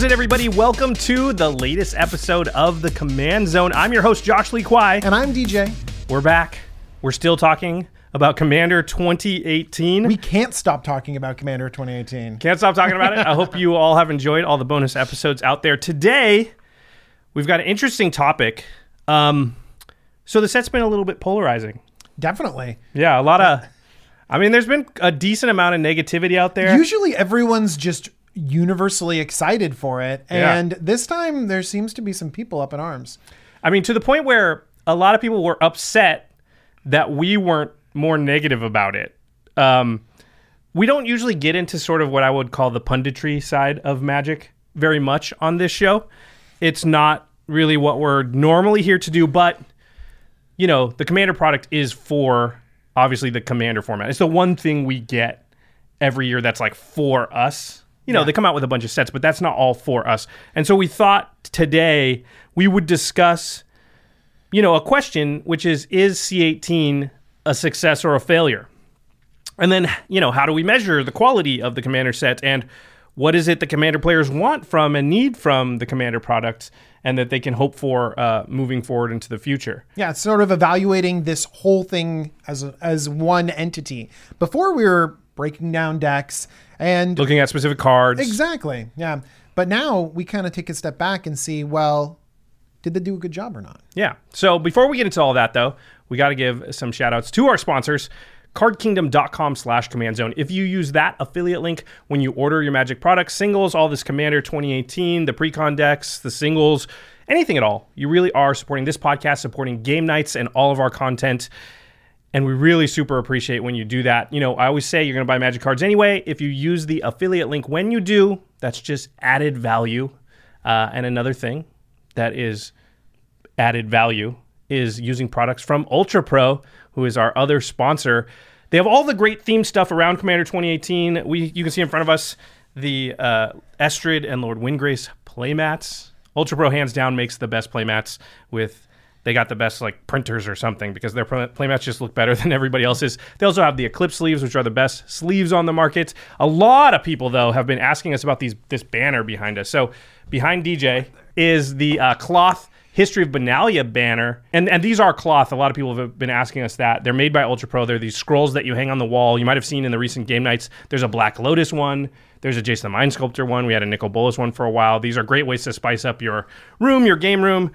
How's it, everybody? Welcome to the latest episode of the Command Zone. I'm your host, Josh Lee Kwai. And I'm DJ. We're back. We're still talking about Commander 2018. We can't stop talking about Commander 2018. Can't stop talking about it. I hope you all have enjoyed all the bonus episodes out there. Today, we've got an interesting topic. Um, so the set's been a little bit polarizing. Definitely. Yeah, a lot of. I mean, there's been a decent amount of negativity out there. Usually everyone's just universally excited for it. Yeah. And this time there seems to be some people up in arms. I mean, to the point where a lot of people were upset that we weren't more negative about it. Um, we don't usually get into sort of what I would call the punditry side of Magic very much on this show. It's not really what we're normally here to do, but you know, the Commander product is for obviously the Commander format. It's the one thing we get every year that's like for us. You know, they come out with a bunch of sets, but that's not all for us. And so we thought today we would discuss you know, a question which is is C18 a success or a failure? And then, you know, how do we measure the quality of the commander set and what is it the commander players want from and need from the commander products and that they can hope for uh, moving forward into the future? Yeah, it's sort of evaluating this whole thing as a, as one entity. Before we were breaking down decks and Looking at specific cards. exactly, yeah. But now we kind of take a step back and see, well, did they do a good job or not? Yeah. So before we get into all that, though, we got to give some shout outs to our sponsors. cardkingdom.com slash command zone if you use that affiliate link when you order your magic products singles all this commander 2018 the precon decks the singles anything at all you really are supporting this podcast supporting game nights and all of our content and we really super appreciate when you do that. You know, I always say you're going to buy magic cards anyway. If you use the affiliate link when you do, that's just added value. Uh, and another thing that is added value is using products from Ultra Pro, who is our other sponsor. They have all the great theme stuff around Commander 2018. We you can see in front of us the uh, Estrid and Lord Windgrace playmats. Ultra Pro hands down makes the best playmats with they got the best like printers or something because their play- playmats just look better than everybody else's. They also have the Eclipse sleeves, which are the best sleeves on the market. A lot of people though have been asking us about these this banner behind us. So behind DJ is the uh, cloth History of Benalia banner, and and these are cloth. A lot of people have been asking us that. They're made by Ultra Pro. They're these scrolls that you hang on the wall. You might have seen in the recent game nights. There's a Black Lotus one. There's a Jace the Mind Sculptor one. We had a Nicol Bolas one for a while. These are great ways to spice up your room, your game room,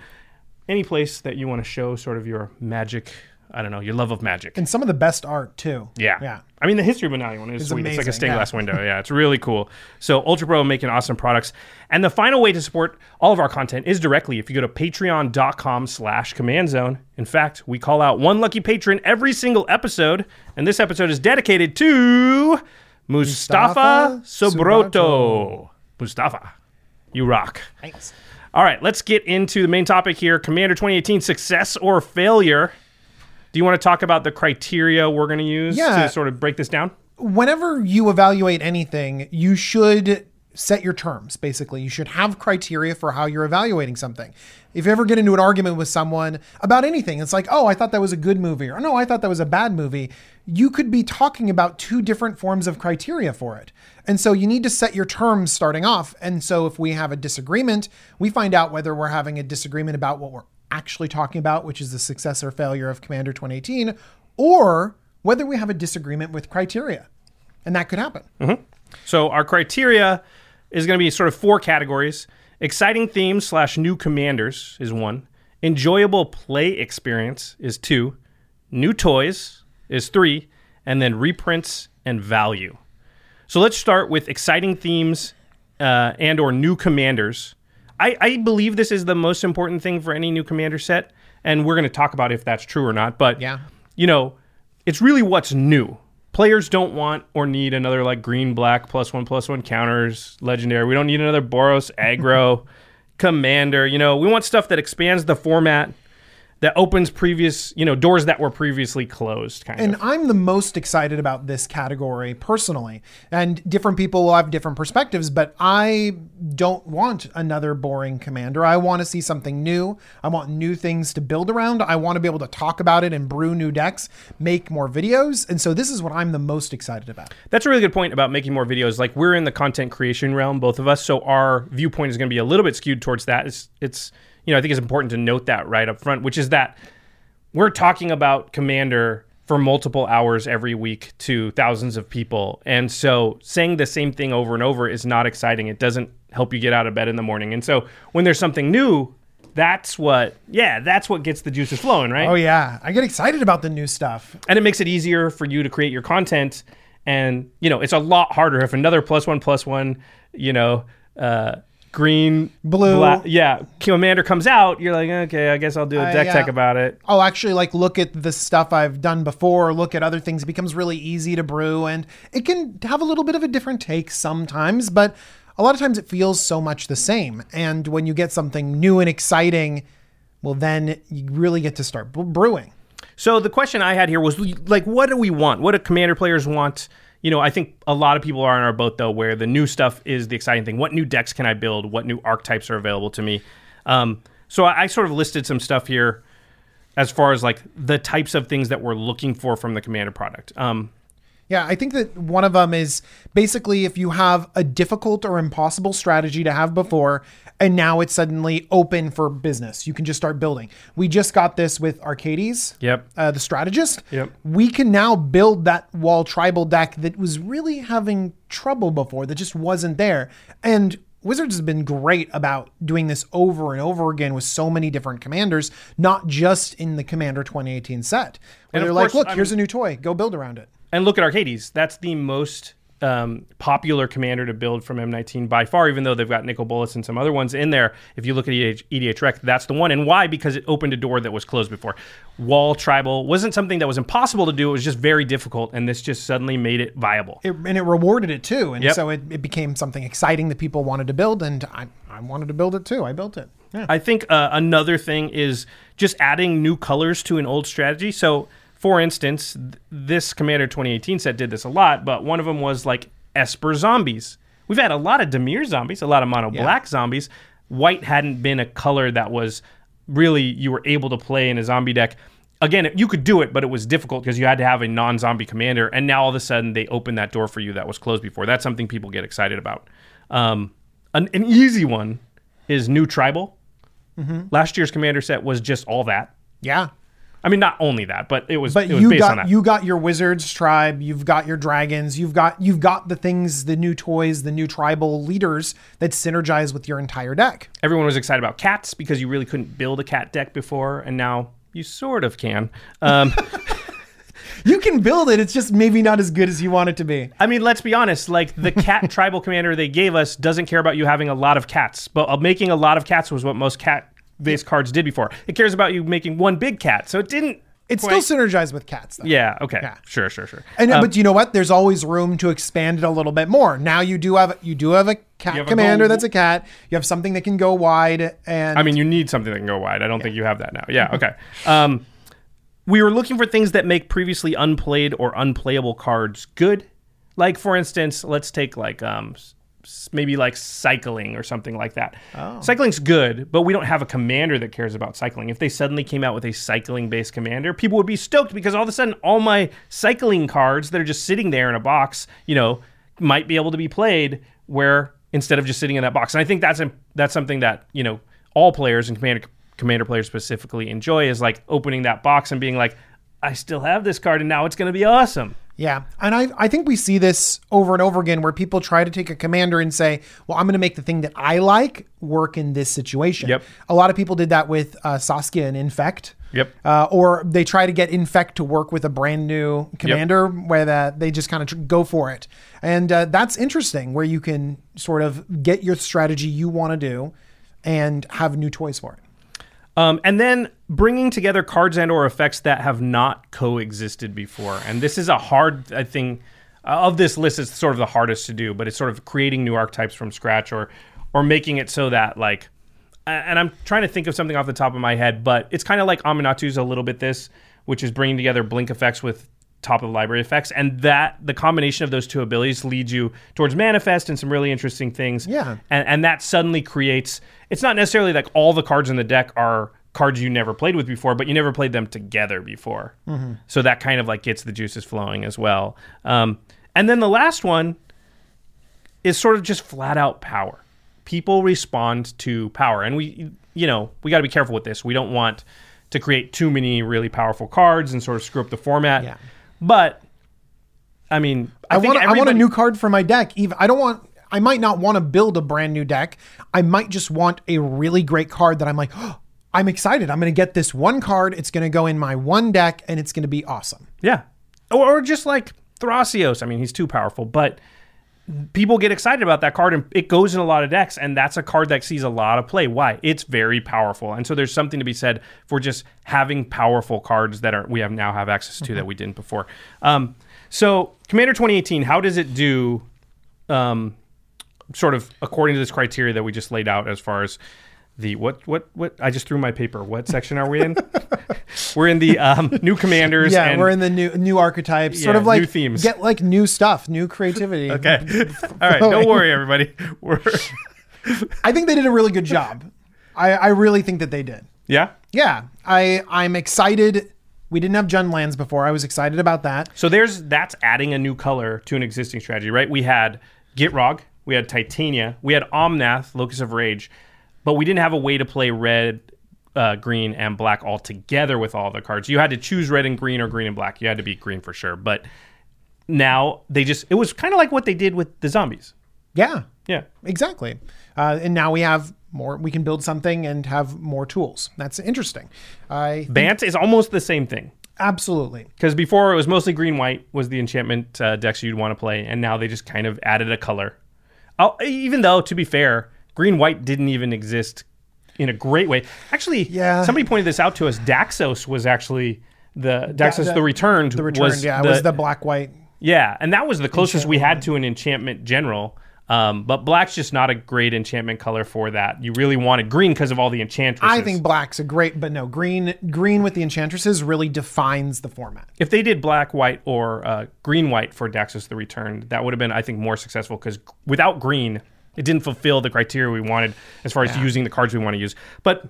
any place that you want to show sort of your magic. I don't know, your love of magic. And some of the best art too. Yeah. Yeah. I mean, the history of Benalia one is It's sweet. It's like a stained yeah. glass window. Yeah, it's really cool. So Ultra Pro making awesome products. And the final way to support all of our content is directly if you go to patreon.com slash command zone. In fact, we call out one lucky patron every single episode. And this episode is dedicated to Mustafa, Mustafa. Sobroto. Mustafa, you rock. Thanks. All right, let's get into the main topic here Commander 2018 success or failure. Do you want to talk about the criteria we're going to use Yeah. to sort of break this down? Whenever you evaluate anything, you should set your terms basically. You should have criteria for how you're evaluating something. If you ever get into an argument with someone about anything it's like oh i thought that was a good movie or no i thought that was a bad movie you could be talking about two different forms of criteria for it. And so you need to set your terms starting off. And so if we have a disagreement we find out whether we're having a disagreement about what we're actually talking about which is the success or failure of commander 2018 or whether we have a disagreement with criteria. And that could happen. Mm-hmm. So our criteria is going to be sort of four categories: exciting themes slash new commanders is one, enjoyable play experience is two, new toys is three, and then reprints and value. So let's start with exciting themes uh, and or new commanders. I, I believe this is the most important thing for any new commander set, and we're going to talk about if that's true or not. But Yeah. you know, it's really what's new. Players don't want or need another like green black plus one plus one counters legendary. We don't need another Boros aggro commander. You know, we want stuff that expands the format, that opens previous you know doors that were previously closed. Kind And of. I'm the most excited about this category personally. And different people will have different perspectives, but I don't want another boring commander. I want to see something new. I want new things to build around. I want to be able to talk about it and brew new decks, make more videos. And so this is what I'm the most excited about. That's a really good point about making more videos. Like we're in the content creation realm, both of us, so our viewpoint is going to be a little bit skewed towards that. It's, it's you know I think it's important to note that right up front, which is that we're talking about Commander for multiple hours every week to thousands of people, and so saying the same thing over and over is not exciting. It doesn't help you get out of bed in the morning, and so when there's something new. That's what, yeah, that's what gets the juices flowing, right? Oh, yeah. I get excited about the new stuff. and it makes it easier for you to create your content and you know it's a lot harder if another plus one plus one you know uh green Blue. black, yeah commander comes out you're like okay i guess i'll do a deck tech about it I'll actually like look at the stuff I've done before, look at other things. It becomes really easy to brew and it can have a little bit of a different take sometimes, but a lot of times it feels so much the same. And when you get something new and exciting, well, then you really get to start b- brewing. so the question i had here was like what do we want what do commander players want you know i think a lot of people are in our boat though where the new stuff is the exciting thing. What new decks can i build? What new archetypes are available to me? Um, so I, I sort of listed some stuff here as far as like the types of things that we're looking for from the commander product. Um, Yeah, I think that one of them is basically if you have a difficult or impossible strategy to have before, and now it's suddenly open for business, you can just start building. We just got this with Arcades, Yep. uh, the strategist. Yep. We can now build that wall tribal deck that was really having trouble before, that just wasn't there. And Wizards has been great about doing this over and over again with so many different commanders, not just in the Commander 2018 set. Where And they're like, look, I here's mean- a new toy, go build around it. And look at Arcades. That's the most um, popular commander to build from M19 by far, even though they've got Nicol Bolas and some other ones in there. If you look at EDH, EDHREC, that's the one. And why? Because it opened a door that was closed before. Wall Tribal wasn't something that was impossible to do, it was just very difficult. And this just suddenly made it viable. it, and it rewarded it too. And Yep. so it, it became something exciting that people wanted to build. And I, I wanted to build it too. I built it. Yeah. I think uh, another thing is just adding new colors to an old strategy. So, for instance, th- this Commander 2018 set did this a lot, but one of them was like Esper zombies. We've had a lot of Dimir zombies, a lot of mono black zombies. White hadn't been a color that was really you were able to play in a zombie deck. Again, you could do it, but it was difficult because you had to have a non zombie commander. And now all of a sudden they opened that door for you that was closed before. That's something people get excited about. Um, an, an easy one is new tribal. Last year's commander set was just all that. Yeah. I mean, not only that, but it was. But it was you based on got that. you got your wizards tribe, you've got your dragons, you've got you've got the things, the new toys, the new tribal leaders that synergize with your entire deck. Everyone was excited about cats because you really couldn't build a cat deck before, and now you sort of can. Um, You can build it, it's just maybe not as good as you want it to be. I mean, let's be honest. Like the cat tribal commander they gave us doesn't care about you having a lot of cats, but uh, making a lot of cats was what most cat-based cards did before. It cares about you making one big cat, so it didn't. It's quite- still synergized with cats though. Yeah. Okay. Yeah. Sure. Sure. Sure. And Um, but you know what? There's always room to expand it a little bit more. Now you do have you do have a cat have commander go- that's a cat. You have something that can go wide and I mean, you need something that can go wide. I don't think you have that now. Yeah, okay. Um, we were looking for things that make previously unplayed or unplayable cards good. Like, for instance, let's take like um, maybe like cycling or something like that. Oh. Cycling's good, but we don't have a commander that cares about cycling. If they suddenly came out with a cycling based commander, people would be stoked because all of a sudden all my cycling cards that are just sitting there in a box, you know, might be able to be played where instead of just sitting in that box. And I think that's that's something that, you know, all players and commander commander players specifically enjoy is like opening that box and being like I still have this card and now it's going to be awesome. Yeah. And I, I think we see this over and over again where people try to take a commander and say, well, I'm going to make the thing that I like work in this situation. Yep. A lot of people did that with uh, Saskia and Infect. Yep. Uh, or they try to get Infect to work with a brand new commander where that they just kind of tr- go for it. And uh, that's interesting where you can sort of get your strategy you want to do and have new toys for it. Um, and then bringing together cards and or effects that have not coexisted before. And this is a hard I think uh, of this list it's sort of the hardest to do, but it's sort of creating new archetypes from scratch or or making it so that like and I'm trying to think of something off the top of my head, but it's kind of like Aminatou's a little bit this, which is bringing together blink effects with top of the library effects and that the combination of those two abilities leads you towards manifest and some really interesting things. Yeah. and, and that suddenly creates it's not necessarily like all the cards in the deck are cards you never played with before but you never played them together before. So that kind of like gets the juices flowing as well. Um, and then the last one is sort of just flat out power. People respond to power and we you know we got to be careful with this. We don't want to create too many really powerful cards and sort of screw up the format. Yeah. But i mean i, I, want I want a new card for my deck. Even I don't want I might not want to build a brand new deck. I might just want a really great card that I'm like, oh, I'm excited. I'm going to get this one card. It's going to go in my one deck and it's going to be awesome. Yeah. Or, or just like Thrasios. I mean, he's too powerful, but people get excited about that card and it goes in a lot of decks and that's a card that sees a lot of play. Why? It's very powerful. And so there's something to be said for just having powerful cards that are we have now have access to that we didn't before. Um, so Commander 2018, how does it do um, sort of according to this criteria that we just laid out as far as the what what what I just threw my paper. What section are we in? we're in the um, new commanders. Yeah, and- we're in the new new archetypes. sort of like new themes. get like new stuff, new creativity. Okay. All right. Don't worry, everybody. We're I think they did a really good job. I, I really think that they did. yeah. Yeah, I I'm excited. We didn't have Jund lands before. I was excited about that. So there's that's adding a new color to an existing strategy, right? We had Gitrog, we had Titania, we had Omnath, Locus of Rage, but we didn't have a way to play red, uh, green, and black all together with all the cards. You had to choose red and green or green and black. You had to be green for sure. But now they just it was kind of like what they did with the zombies. Yeah, Yeah. exactly. Uh, and now we have more. We can build something and have more tools. That's interesting. I Bant is almost the same thing. absolutely. Because before it was mostly green white was the enchantment uh, decks you'd want to play, and now they just kind of added a color. Oh, even though to be fair, green white didn't even exist in a great way. Actually, Yeah. somebody pointed this out to us. Daxos was actually the Daxos the- the, Returned. The return. was yeah, it was the black white. yeah, and that was the closest we had to an enchantment general. Um, but black's just not a great enchantment color for that. You really wanted green because of all the enchantresses. I think black's a great, but no green. Green with the enchantresses really defines the format. if they did black, white, or uh, green, white for Daxos the Returned, that would have been, I think, more successful because without green, it didn't fulfill the criteria we wanted as far as using the cards we want to use. But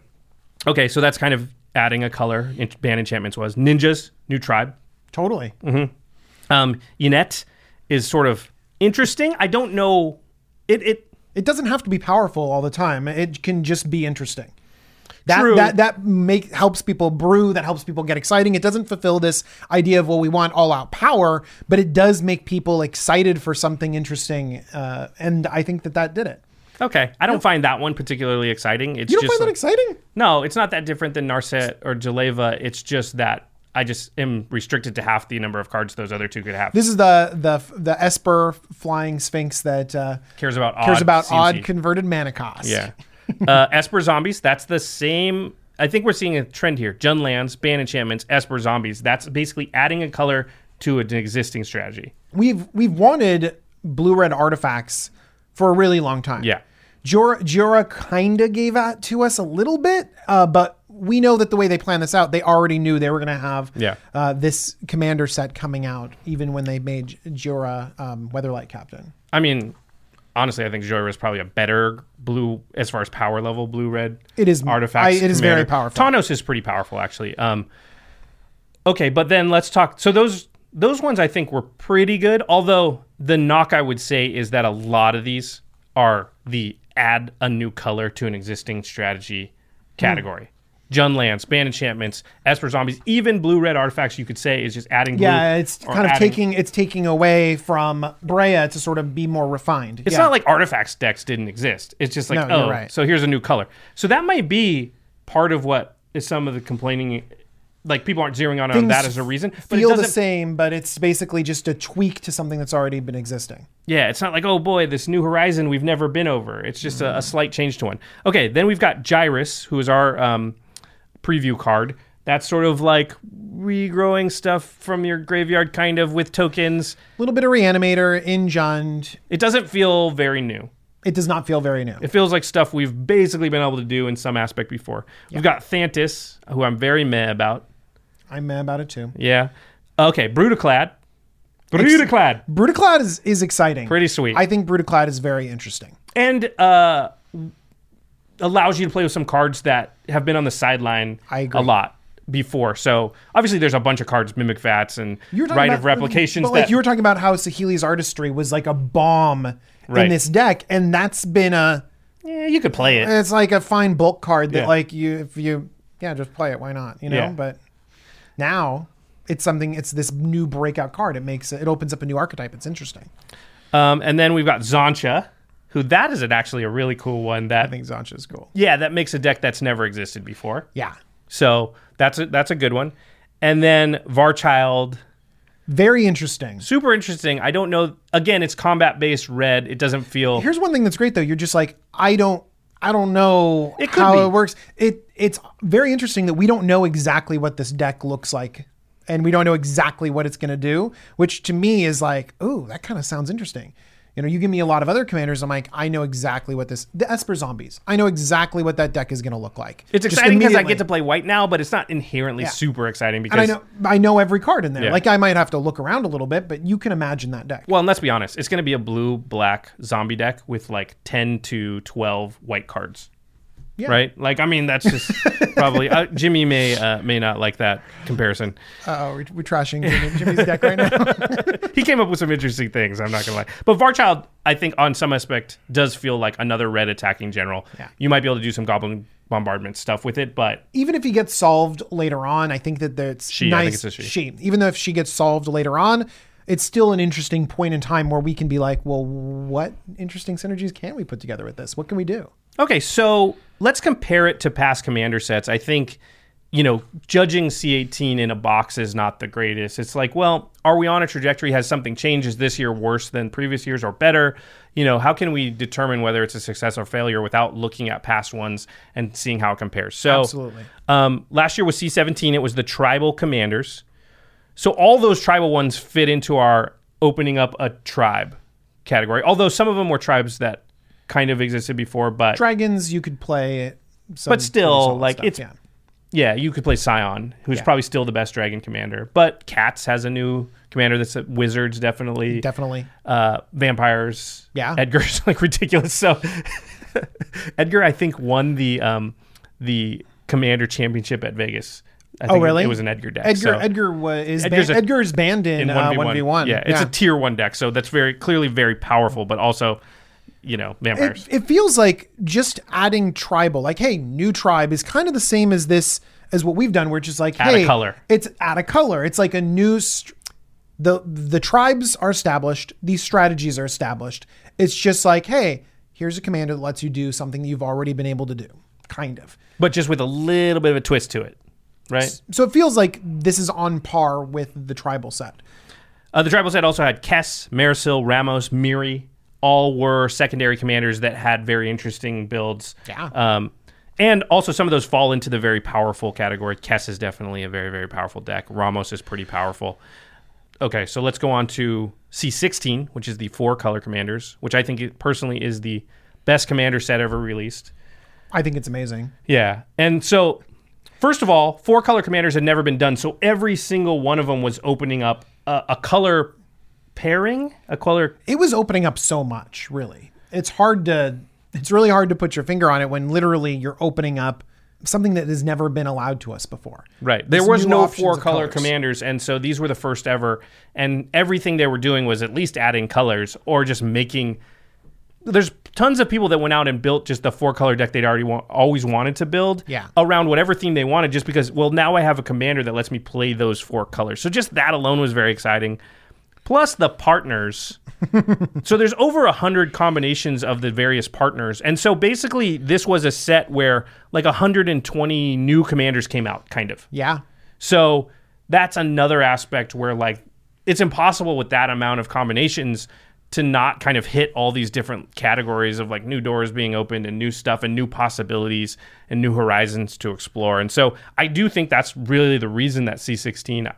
okay, so that's kind of adding a color. In, Bant enchantments was ninjas, new tribe. Totally. Um, Yennett is sort of interesting. I don't know. It it It doesn't have to be powerful all the time. It can just be interesting. That True. that that make helps people brew. That helps people get exciting. It doesn't fulfill this idea of well, we want all out power, but it does make people excited for something interesting. Uh, and I think that that did it. okay. I don't find that one particularly exciting. It's You don't just find that exciting? No, it's not that different than Narset or Jeleva. It's just that I just am restricted to half the number of cards those other two could have. This is the the the Esper flying sphinx that uh, cares about odd cares about CMC. odd converted mana cost. Yeah. uh, Esper zombies. That's the same. I think we're seeing a trend here. Jund lands, Bant enchantments, Esper zombies. That's basically adding a color to an existing strategy. we've we've wanted blue red artifacts for a really long time. Yeah. Jhoira Jhoira kind of gave that to us a little bit, uh, but we know that the way they planned this out, they already knew they were going to have Yeah. uh, this commander set coming out, even when they made J- Jhoira um, Weatherlight Captain. I mean, honestly, I think Jhoira is probably a better blue as far as power level blue red. It is- artifacts. I- it is very powerful. Tawnos is pretty powerful actually. Um, okay, but then let's talk. So those those ones I think were pretty good. Although the knock I would say is that a lot of these are the add a new color to an existing strategy category. Jund Lands, Bant Enchantments, Esper Zombies, even blue red artifacts, you could say is just adding. Blue Yeah, it's kind of adding- taking it's taking away from Breya to sort of be more refined. It's Yeah. not like artifacts decks didn't exist. It's just like No, oh, right. so here's a new color. So that might be part of what is some of the complaining. Like people aren't zeroing on, that as a reason, but it feel the doesn't. same, but it's basically just a tweak to something that's already been existing. Yeah, it's not like oh boy, this new horizon we've never been over. It's just a, a slight change to one. Okay, then we've got Gyrus, who is our um, preview card. That's sort of like regrowing stuff from your graveyard, kind of with tokens. A little bit of reanimator, in Jund. It doesn't feel very new. It does not feel very new. It feels like stuff we've basically been able to do in some aspect before. We've got Thantis, who I'm very meh about. I'm mad about it too. Yeah. Okay, Brudiclad. Brudiclad. Brudiclad is, is exciting. Pretty sweet. I think Brudiclad is very interesting. and uh, allows you to play with some cards that have been on the sideline a lot before. So obviously, there's a bunch of cards, Mimic Vats and Rite of Replications. But like that, you were talking about how Saheeli's artistry was like a bomb Right. in this deck, and that's been a yeah, you could play it. it's like a fine bulk card that Yeah. like you if you yeah just play it why not you know Yeah. but now it's something it's this new breakout card it makes it opens up a new archetype it's interesting Um, and then we've got Xantcha, who that is an, actually a really cool one. That I think Xantcha is cool yeah, that makes a deck that's never existed before. yeah So that's a, that's a good one. And then Varchild, very interesting super interesting. I don't know. Again, it's combat based red. It doesn't feel. here's one thing that's great though you're just like I don't I don't know It how be. it works it it's very interesting that we don't know exactly what this deck looks like and we don't know exactly what it's going to do which to me is like ooh that kind of sounds interesting you know you give me a lot of other commanders i'm like i know exactly what this the esper zombies i know exactly what that deck is going to look like It's Just exciting because I get to play white now, but it's not inherently Yeah. super exciting because. and i know i know every card in there Yeah. like i might have to look around a little bit but you can imagine that deck Well, and let's be honest, it's going to be a blue black zombie deck with like 10 to 12 white cards. Yeah. Right? Like, I mean, that's just probably. Uh, Jimmy may uh, may not like that comparison. uh-oh we're, we're trashing Jimmy, jimmy's deck right now He came up with some interesting things, I'm not to lie. But Varchild, I think, on some aspect, does feel like another red attacking general. Yeah. You might be able to do some goblin bombardment stuff with it, but even if he gets solved later on, I think that that's She, I nice. think it's a she. Even though if she gets solved later on, it's still an interesting point in time where we can be like, well, what interesting synergies can we put together with this? What can we do? Okay, so let's compare it to past commander sets. I think, you know, judging C18 in a box is not the greatest. It's like, well, are we on a trajectory? Has something changed? Is this year worse than previous years or better? You know, how can we determine whether it's a success or failure without looking at past ones and seeing how it compares? So, Absolutely. um, last year was C17. It was the tribal commanders. So all those tribal ones fit into our opening up a tribe category. Although some of them were tribes that kind of existed before, but Dragons, you could play. Some But still, like, stuff, it's- yeah. Yeah, you could play Scion, who's Yeah. probably still the best dragon commander. But Cats has a new commander that's wizards, definitely. definitely. uh, vampires. Yeah. Edgar's like ridiculous. So Edgar, I think, won the um, the commander championship at Vegas. I Oh, think really? It was an Edgar deck. Edgar so- Edgar was is Edgar's ban- a- Edgar is banned in uh, 1v1. 1v1. Yeah, it's a tier one deck, so that's very clearly very powerful, but also, you know, vampires. it, it feels like just adding tribal, like, hey, new tribe is kind of the same as this, as what we've done, where it's just like, Add a hey, color. It's add a color. It's like a new. St- the the tribes are established. These strategies are established. It's just like, hey, here's a commander that lets you do something that you've already been able to do, kind of. but just with a little bit of a twist to it, right? So it feels like this is on par with the tribal set. Uh, the tribal set also had Kess, Mairsil, Ramos, Mirri. All were secondary commanders that had very interesting builds. Yeah. Um, and also some of those fall into the very powerful category. Kess is definitely a very, very powerful deck. Ramos is pretty powerful. Okay, so let's go on to C16, which is the four color commanders, which I think it personally is the best commander set ever released. I think it's amazing. Yeah. And so, first of all, four color commanders had never been done. So every single one of them was opening up a, a color pairing, a color. It was opening up so much, really. it's hard to it's really hard to put your finger on it when literally you're opening up something that has never been allowed to us before. Right. There was no four color commanders, and so these were the first ever. And everything they were doing was at least adding colors or just making. There's tons of people that went out and built just the four color deck they'd already wa- always wanted to build Yeah. around whatever theme they wanted, just because, well, now I have a commander that lets me play those four colors. So just that alone was very exciting. Plus the partners. so there's over a hundred combinations of the various partners, and so basically this was a set where like 120 new commanders came out, kind of. Yeah. So that's another aspect where like it's impossible with that amount of combinations to not kind of hit all these different categories of like new doors being opened and new stuff and new possibilities and new horizons to explore. And so I do think that's really the reason that C16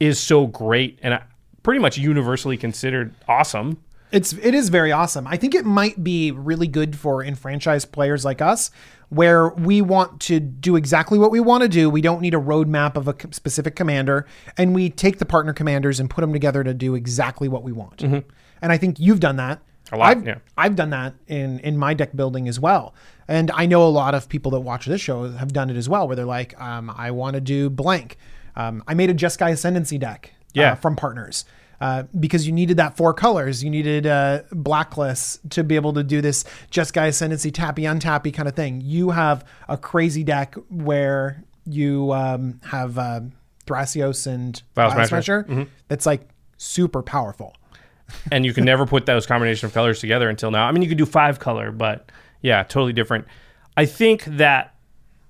is so great and uh, pretty much universally considered awesome. It's it is very awesome. I think it might be really good for enfranchised players like us, where we want to do exactly what we want to do. We don't need a roadmap of a specific commander, and we take the partner commanders and put them together to do exactly what we want. And I think you've done that. A lot, I've, yeah. I've done that in in my deck building as well. And I know a lot of people that watch this show have done it as well, where they're like, um, I want to do blank. Um, I made a Jeskai Ascendancy deck uh, Yeah. from partners uh, because you needed that four colors. You needed uh, blacklist to be able to do this Jeskai Ascendancy tappy untappy kind of thing. You have a crazy deck where you um, have uh, Thrasios and Smasher. Smasher. That's like super powerful. and you can never put those combination of colors together until now. I mean, you could do five color, but yeah, totally different. I think that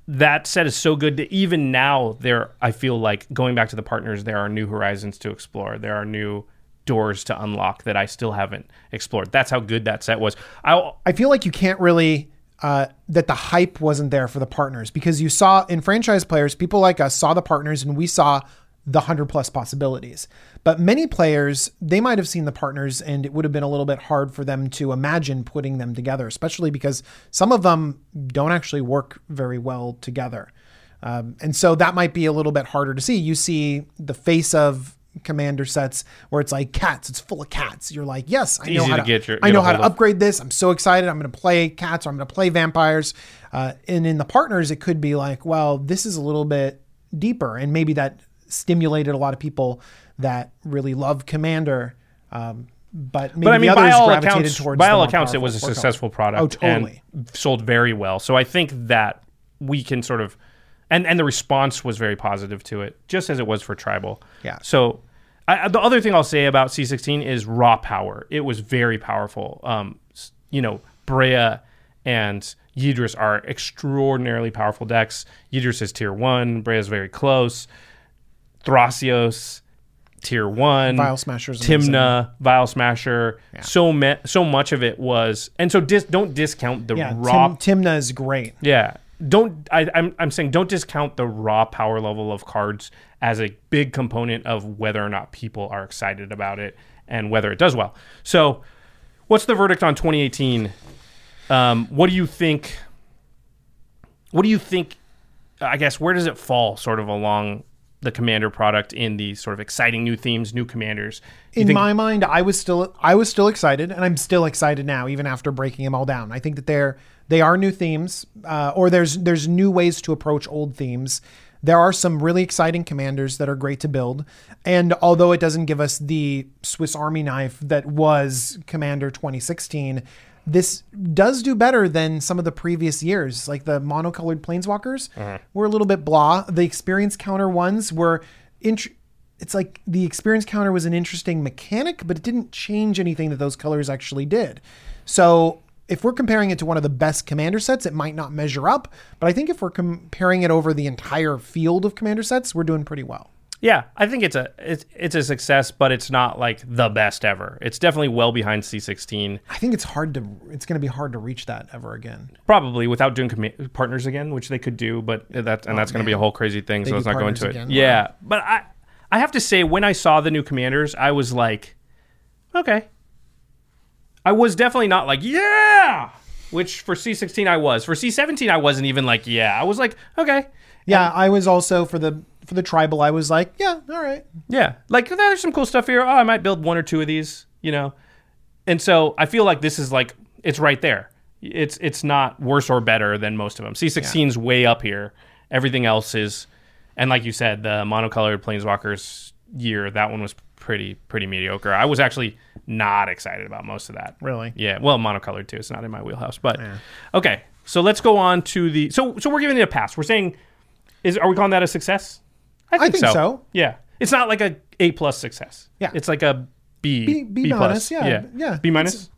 that set is so good that even now there, I feel like going back to the partners, there are new horizons to explore. There are new doors to unlock that I still haven't explored. That's how good that set was. I I feel like you can't really uh, that the hype wasn't there for the partners because you saw in franchise players, people like us saw the partners and we saw the hundred plus possibilities. But many players, they might have seen the partners and it would have been a little bit hard for them to imagine putting them together, especially because some of them don't actually work very well together. Um, and so that might be a little bit harder to see. You see the face of commander sets where it's like cats, it's full of cats. You're like, yes, I know how to get your- I know how to upgrade this. I'm so excited. I'm going to play cats or I'm going to play vampires. Uh, and in the partners, it could be like, well, this is a little bit deeper. And maybe that stimulated a lot of people that really love Commander. Um, but maybe but I mean, the by all accounts, by all accounts, it was a successful product. Oh, totally. And sold very well. So I think that we can sort of, and and the response was very positive to it, just as it was for tribal. Yeah. So. I, the other thing I'll say about C16 is raw power. It was very powerful. Um, you know, Breya and Yidris are extraordinarily powerful decks. Yidris is tier one. Breya is very close. Thrasios, tier one. Vial Smasher's. Tymna, Vial Smasher. So me- so much of it was, and so dis- don't discount the Yeah, raw. Tim, Tymna is great. yeah, don't. I, I'm I'm saying don't discount the raw power level of cards as a big component of whether or not people are excited about it and whether it does well. So, what's the verdict on 2018? Um, what do you think? What do you think? I guess where does it fall, sort of along the commander product in these sort of exciting new themes, new commanders? You in think- my mind, I was still I was still excited, and I'm still excited now, even after breaking them all down. I think that they're they are new themes, uh, or there's there's new ways to approach old themes. There are some really exciting commanders that are great to build, and although it doesn't give us the Swiss Army knife that was Commander 2016, this does do better than some of the previous years. Like the monocolored planeswalkers mm-hmm. were a little bit blah. The experience counter ones were. Int- it's like the experience counter was an interesting mechanic, but it didn't change anything that those colors actually did. So if we're comparing it to one of the best commander sets, it might not measure up. But I think if we're comparing it over the entire field of commander sets, we're doing pretty well. Yeah, I think it's a it's it's a success, but it's not like the best ever. It's definitely well behind C16, I think it's hard to it's going to be hard to reach that ever again. probably without doing partners again, which they could do, but that and oh, that's going to be a whole crazy thing. so They let's not go into it. partners again? Yeah, but I I have to say when I saw the new commanders, I was like, okay. I was definitely not like yeah, which for C16 I was. For C17 I wasn't even like yeah. I was like okay. Yeah, I was also for the for the tribal. I was like, yeah, all right. Yeah, like there's some cool stuff here. Oh, I might build one or two of these, you know. And so I feel like this is like it's right there. It's it's not worse or better than most of them. C16's way up here. Everything else is, and like you said, the monocolored planeswalkers year that one was pretty pretty mediocre. I was actually not excited about most of that. Really? Yeah. Well, monocolored too. It's not in my wheelhouse, but okay. So let's go on to the. So so we're giving it a pass. We're saying, is are we calling that a success? I think so. Yeah. It's not like a A plus success. Yeah. It's like a B. B- B plus. minus, yeah, yeah. B minus.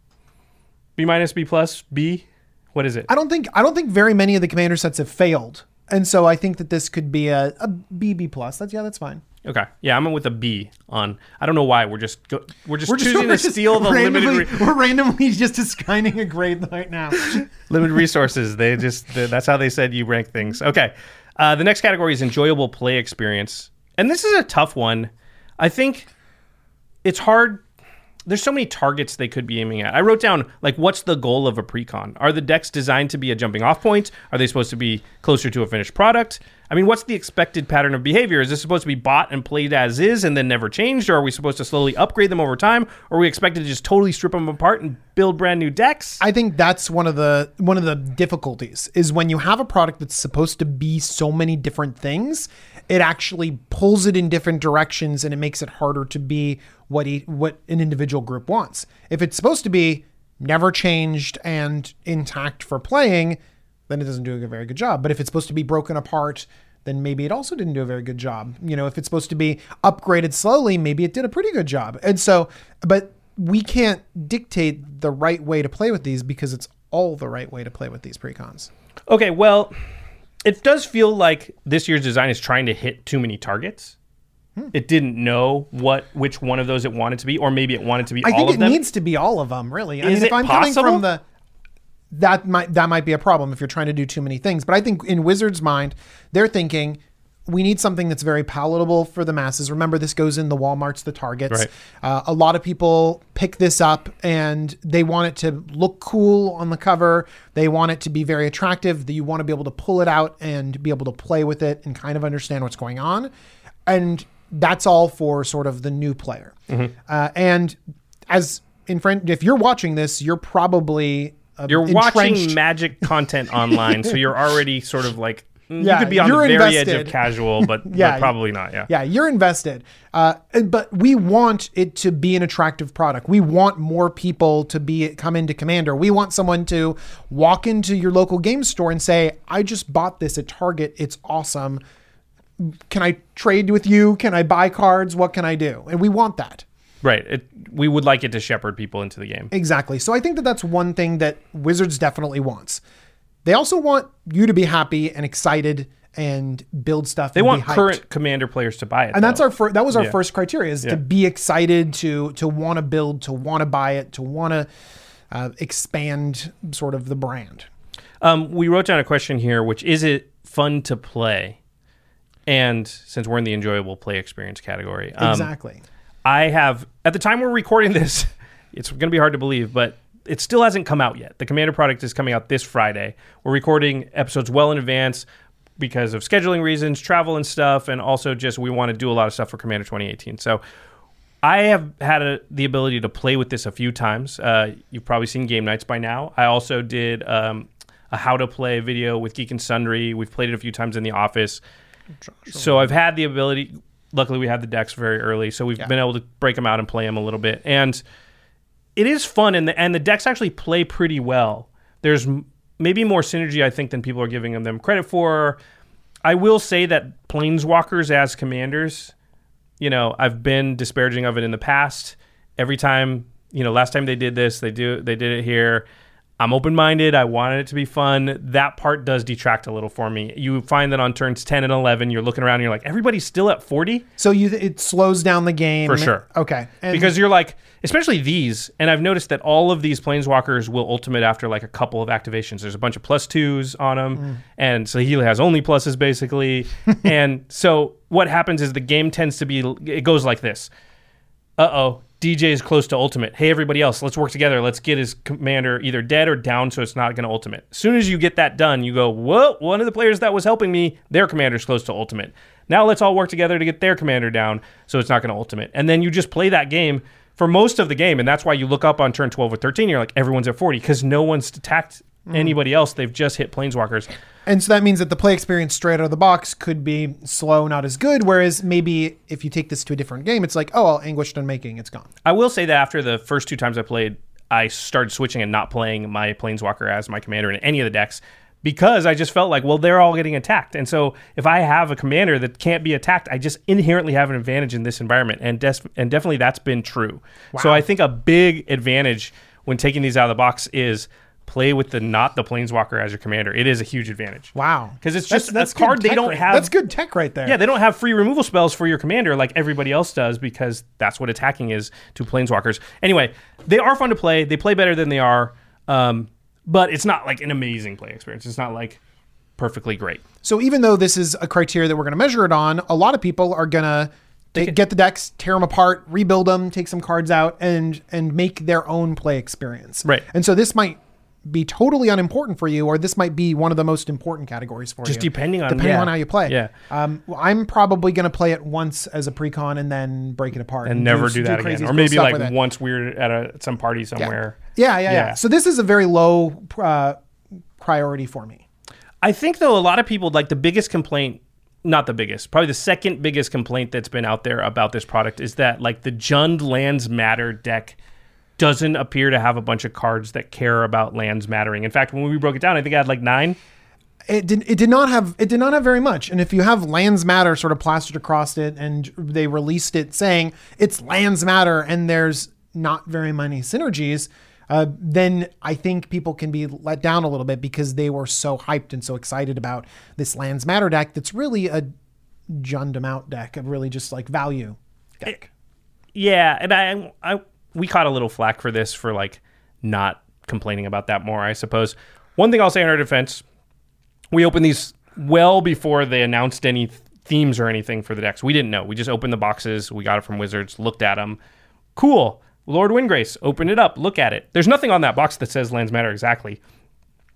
B minus. B plus. B. What is it? I don't think I don't think very many of the commander sets have failed, and so I think that this could be a, a plus. That's yeah, that's fine. Okay. Yeah, I'm with a B on. I don't know why we're just go, we're just We're just, choosing we're to just steal the limited re- we're randomly just assigning a grade right now. limited resources. They just th- that's how they said you rank things. Okay. Uh, the next category is enjoyable play experience, and this is a tough one. I think it's hard. There's so many targets they could be aiming at. I wrote down like, what's the goal of a precon? Are the decks designed to be a jumping off point? Are they supposed to be closer to a finished product? I mean, what's the expected pattern of behavior? Is this supposed to be bought and played as is and then never changed? Or are we supposed to slowly upgrade them over time? Or are we expected to just totally strip them apart and build brand new decks? I think that's one of the one of the difficulties is when you have a product that's supposed to be so many different things, it actually pulls it in different directions and it makes it harder to be what he, what an individual group wants. If it's supposed to be never changed and intact for playing, then it doesn't do a very good job. But if it's supposed to be broken apart, then maybe it also didn't do a very good job. You know, if it's supposed to be upgraded slowly, maybe it did a pretty good job. And so, but we can't dictate the right way to play with these because it's all the right way to play with these precons. Okay, well, it does feel like this year's design is trying to hit too many targets. Hmm. It didn't know what which one of those it wanted to be, or maybe it wanted to be I all think it them. needs to be all of them, really. I Is mean, if it I'm coming possible? from the that might that might be a problem if you're trying to do too many things. But I think in Wizards' mind, they're thinking we need something that's very palatable for the masses. Remember, this goes in the WalMarts, the Targets. Right. Uh, a lot of people pick this up and they want it to look cool on the cover. They want it to be very attractive. That you want to be able to pull it out and be able to play with it and kind of understand what's going on. And that's all for sort of the new player. Mm-hmm. Uh, and as in friend, if you're watching this, you're probably uh, You're watching magic content online, so you're already sort of like Yeah, you could be on the you're very edge invested. of casual, but, Yeah. but probably not. Yeah. Yeah, you're invested. Uh, but we want it to be an attractive product. We want more people to be come into Commander. We want someone to walk into your local game store and say, "I just bought this at Target. It's awesome. Can I trade with you? Can I buy cards? What can I do?" And we want that. Right. It, we would like it to shepherd people into the game. Exactly. So I think that that's one thing that Wizards definitely wants. They also want you to be happy and excited and build stuff. They want current commander players to buy it. and that's our first. That was our Yeah. first criteria: is Yeah. to be excited, to to want to build, to want to buy it, to want to uh, expand sort of the brand. Um, we wrote down a question here, which is it fun to play? And since we're in the enjoyable play experience category, um, exactly. I have at the time we're recording this, it's going to be hard to believe, but it still hasn't come out yet. The Commander product is coming out this Friday. We're recording episodes well in advance because of scheduling reasons, travel and stuff, and also just we want to do a lot of stuff for Commander 2018. So I have had a, the ability to play with this a few times. Uh, you've probably seen game nights by now. I also did um, a how to play video with Geek and Sundry. We've played it a few times in the office. So I've had the ability. Luckily, we had the decks very early, so we've been able to break them out and play them a little bit. And it is fun, and the and the decks actually play pretty well. There's m- maybe more synergy, I think, than people are giving them credit for. I will say that planeswalkers as commanders, you know, I've been disparaging of it in the past. Every time, you know, last time they did this, they do they did it here. I'm open minded. I wanted it to be fun. That part does detract a little for me. You find that on turns 10 and 11, you're looking around and you're like, everybody's still at 40? So you it slows down the game For sure. Okay, and because you're like, especially these, and I've noticed that all of these planeswalkers will ultimate after like a couple of activations. There's a bunch of plus twos on them, Mm. and so he has only pluses basically. and so what happens is the game tends to be, it goes like this. Uh oh, DJ is close to ultimate. Hey, everybody else, let's work together. Let's get his commander either dead or down so it's not going to ultimate. As soon as you get that done, you go, whoa, one of the players that was helping me, their commander's close to ultimate. Now let's all work together to get their commander down so it's not going to ultimate. And then you just play that game for most of the game, and that's why you look up on turn 12 or 13, you're like everyone's at 40 because no one's attacked Mm. anybody else. They've just hit planeswalkers. And so that means that the play experience straight out of the box could be slow, not as good. Whereas maybe if you take this to a different game, it's like, oh, well, Anguished Unmaking, it's gone. I will say that after the first two times I played, I started switching and not playing my planeswalker as my commander in any of the decks because I just felt like, well, they're all getting attacked. And so if I have a commander that can't be attacked, I just inherently have an advantage in this environment. And, des- and definitely that's been true. So I think a big advantage when taking these out of the box is play with the not the planeswalker as your commander. It is a huge advantage. Wow, because it's just a that's good card they don't right- have- That's good tech right there. Yeah, they don't have free removal spells for your commander like everybody else does because that's what attacking is to planeswalkers. Anyway, they are fun to play. They play better than they are, um, but it's not like an amazing play experience. It's not like perfectly great. So even though this is a criteria that we're going to measure it on, a lot of people are going to get the decks, tear them apart, rebuild them, take some cards out, and and make their own play experience. Right. And so this might be totally unimportant for you, or this might be one of the most important categories for Just you. Just depending on- depending yeah. on how you play. Yeah. Um, well, I'm probably going to play it once as a precon and then break it apart And never do, that crazy again, or maybe like once we're at a some party somewhere. Yeah, yeah, yeah, Yeah. So this is a very low uh, priority for me. I think though a lot of people like the biggest complaint, not the biggest, probably the second biggest complaint that's been out there about this product is that like the Jund Lands Matter deck doesn't appear to have a bunch of cards that care about lands mattering. In fact, when we broke it down, I think I had like nine. it did it did not have it did not have very much and if you have lands matter sort of plastered across it and they released it saying it's lands matter and there's not very many synergies uh, then I think people can be let down a little bit because they were so hyped and so excited about this lands matter deck that's really a Jund out deck of really just like value deck. Yeah, and I, I we caught a little flack for this for like not complaining about that more. I suppose. One thing I'll say in our defense, we opened these well before they announced any th- themes or anything for the decks. We didn't know. We just opened the boxes. We got it from Wizards. Looked at them. Cool. Lord Windgrace. Open it up. Look at it. There's nothing on that box that says lands matter exactly.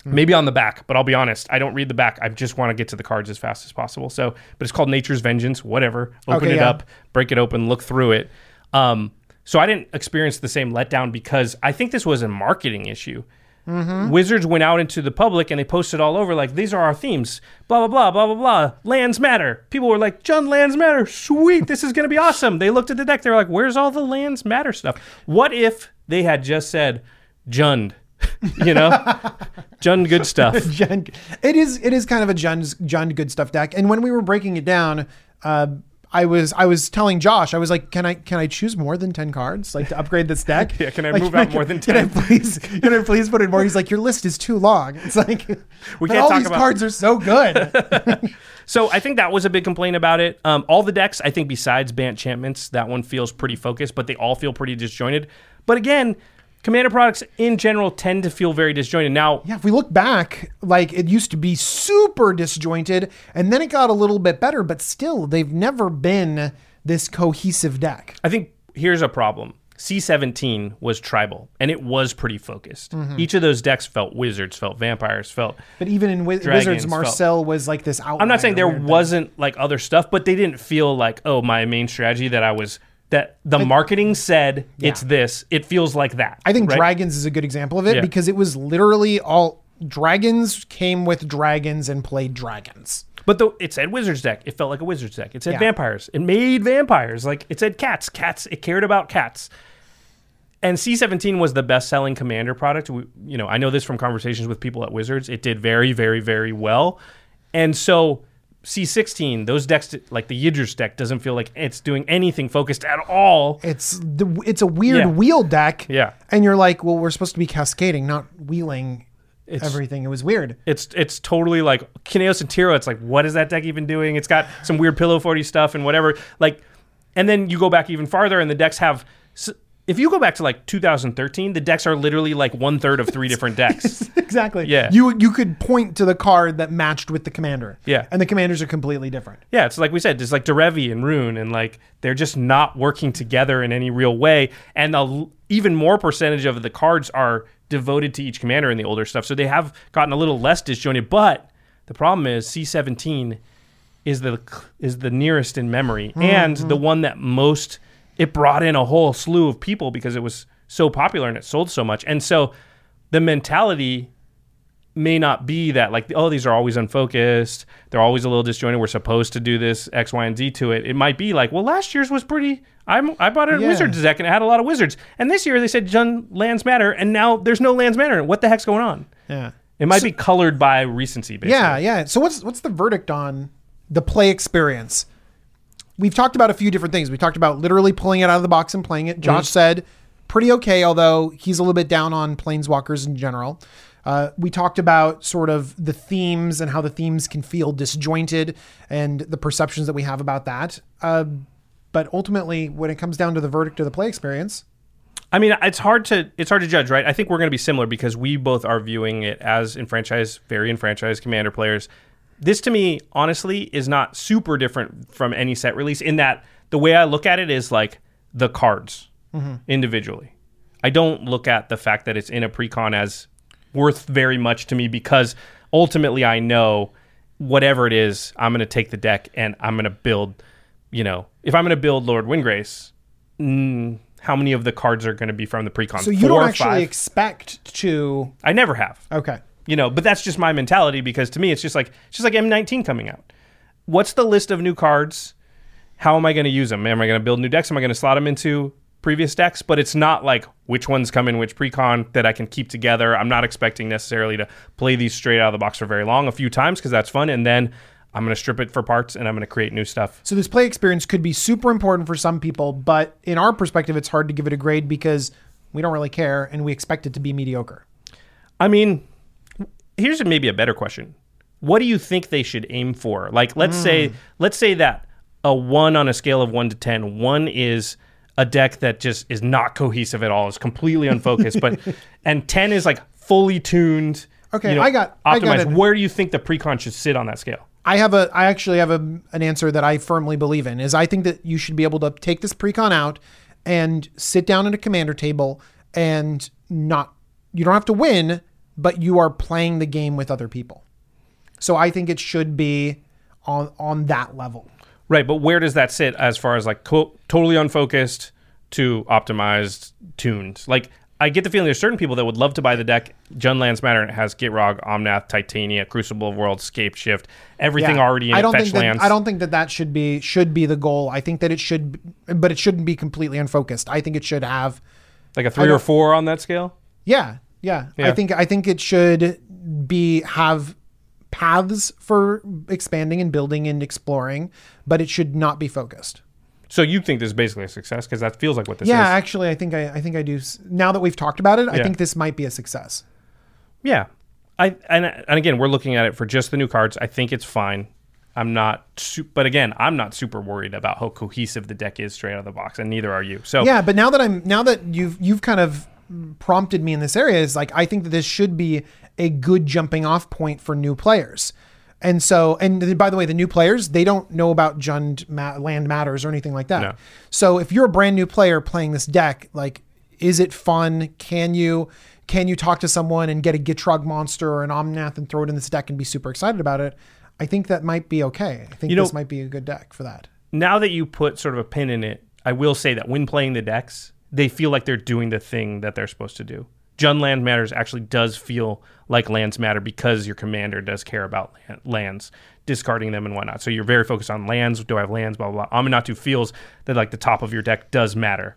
Maybe on the back, but I'll be honest, I don't read the back. I just want to get to the cards as fast as possible. So, but it's called Nature's Vengeance. Whatever. Open Okay, it yeah. up, break it open, look through it. Um, so I didn't experience the same letdown because I think this was a marketing issue. Wizards went out into the public and they posted all over like these are our themes. Blah blah blah blah blah blah. Lands matter. People were like, "John, lands matter. Sweet, this is gonna be awesome." They looked at the deck. They were like, "Where's all the lands matter stuff?" What if they had just said, "Jund," you know, Jund good stuff. Jund, it is it is kind of a Jund Jund good stuff deck. And when we were breaking it down, uh, I was I was telling Josh, I was like, can I can I choose more than ten cards like to upgrade this deck? Yeah, can I Like, move out more than ten? Can I please can I please put in more? He's like, your list is too long. It's like we can't all talk these about- cards are so good. So I think that was a big complaint about it. Um, all the decks, I think, besides Bant Enchantments, that one feels pretty focused, but they all feel pretty disjointed. But again, Commander products in general tend to feel very disjointed. Now, yeah, if we look back, like it used to be super disjointed, and then it got a little bit better, but still, they've never been this cohesive deck. I think here's a problem. C17 was tribal, and it was pretty focused. Mm-hmm. Each of those decks felt wizards, felt vampires, felt. But even in Wiz- Dragons Wizards, felt- Mairsil was like this outlier. I'm not saying there wasn't like other stuff, but they didn't feel like, oh, my main strategy that I was that the marketing said it's this. It feels like that. I think right? Dragons is a good example of it Yeah. because it was literally all dragons came with dragons and played dragons. But the, it said Wizards deck. It felt like a Wizards deck. It said Yeah. vampires. It made vampires. Like it said cats. Cats. It cared about cats. And C17 was the best-selling commander product. We, you know, I know this from conversations with people at Wizards. It did very, very, very well. And so C16, those decks, like the Yidris deck, doesn't feel like it's doing anything focused at all. It's the it's a weird Yeah. wheel deck. Yeah. And you're like, well, we're supposed to be cascading, not wheeling everything. It was weird. It's it's totally like Kynaios and Tiro. It's like, what is that deck even doing? It's got some weird pillow forty stuff and whatever. Like, and then you go back even farther, and the decks have. If you go back to like 2013, the decks are literally like one third of three different decks. exactly. Yeah. You you could point to the card that matched with the commander. Yeah. And the commanders are completely different. yeah, it's like we said, it's like Derevi and Roon, and like they're just not working together in any real way. And a l- even more percentage of the cards are devoted to each commander in the older stuff, so they have gotten a little less disjointed. But the problem is C17 is the is the nearest in memory mm-hmm. and the one that most it brought in a whole slew of people because it was so popular and it sold so much. And so the mentality may not be that like oh these are always unfocused they're always a little disjointed we're supposed to do this x y and z to it it might be like well last year's was pretty I'm, i bought a Yeah. wizards deck and it had a lot of wizards and this year they said Jund lands matter and now there's no lands matter what the heck's going on Yeah. it might be colored by recency basically. Yeah, yeah. So what's what's the verdict on the play experience? We've talked about a few different things. We talked about literally pulling it out of the box and playing it. Josh said pretty okay, although he's a little bit down on planeswalkers in general. Uh, we talked about sort of the themes and how the themes can feel disjointed and the perceptions that we have about that. Uh, but ultimately, when it comes down to the verdict of the play experience, I mean, it's hard to it's hard to judge, right? I think we're going to be similar because we both are viewing it as enfranchised, very enfranchised commander players. This to me, honestly, is not super different from any set release in that the way I look at it is like the cards individually. I don't look at the fact that it's in a precon as worth very much to me because ultimately I know whatever it is, I'm going to take the deck and I'm going to build, you know, if I'm going to build Lord Windgrace, mm, how many of the cards are going to be from the precon? so you Four don't actually five? expect to. I never have. Okay. You know, but that's just my mentality because to me it's just like it's just like M19 coming out. What's the list of new cards? How am I going to use them? Am I going to build new decks? Am I going to slot them into previous decks? But it's not like which ones come in which precon that I can keep together. I'm not expecting necessarily to play these straight out of the box for very long, a few times because that's fun, and then I'm going to strip it for parts and I'm going to create new stuff. So this play experience could be super important for some people, but in our perspective, it's hard to give it a grade because we don't really care and we expect it to be mediocre. I mean, here's maybe a better question. What do you think they should aim for? Like, let's say, hmm. let's say that a one on a scale of one to ten, one is a deck that just is not cohesive at all, is completely unfocused, but and ten is like fully tuned. Okay, I got- optimized. I got it. Where do you think the precon should sit on that scale? I have a I actually have a, an answer that I firmly believe in is I think that you should be able to take this precon out and sit down at a commander table and not you don't have to win, but you are playing the game with other people. So I think it should be on on that level. Right, but where does that sit as far as like co- totally unfocused to optimized, tuned? Like, I get the feeling there's certain people that would love to buy the deck. Jund Lands Matter and it has Gitrog, Omnath, Titania, Crucible of Worlds, Scapeshift, everything Yeah. already in I don't fetch think that, lands. I don't think that that should be should be the goal. I think that it should, but it shouldn't be completely unfocused. I think it should have, like a three or four on that scale. yeah, yeah. I think I think it should be have paths for expanding and building and exploring, but it should not be focused. So you think this is basically a success because that feels like what this yeah, is. Yeah, actually, I think I, I think I do. Now that we've talked about it, I think this might be a success. Yeah, I and and again we're looking at it for just the new cards. I think it's fine. I'm not, su- but again, I'm not super worried about how cohesive the deck is straight out of the box, and neither are you. So Yeah, but now that I'm now that you've you've kind of prompted me in this area is like I think that this should be a good jumping off point for new players. And so, and by the way, the new players they don't know about Jund ma- Land Matters or anything like that. No. So if you're a brand new player playing this deck, like, is it fun? Can you can you talk to someone and get a Gitrog monster or an Omnath and throw it in this deck and be super excited about it? I think that might be okay. I think You know- this might be a good deck for that. now that you put sort of a pin in it, I will say that when playing the decks, they feel like they're doing the thing that they're supposed to do. Jund Land Matters actually does feel like lands matter because your commander does care about lands, discarding them and whatnot. So you're very focused on lands. Do I have lands? Blah blah. blah. Aminatou feels that like the top of your deck does matter.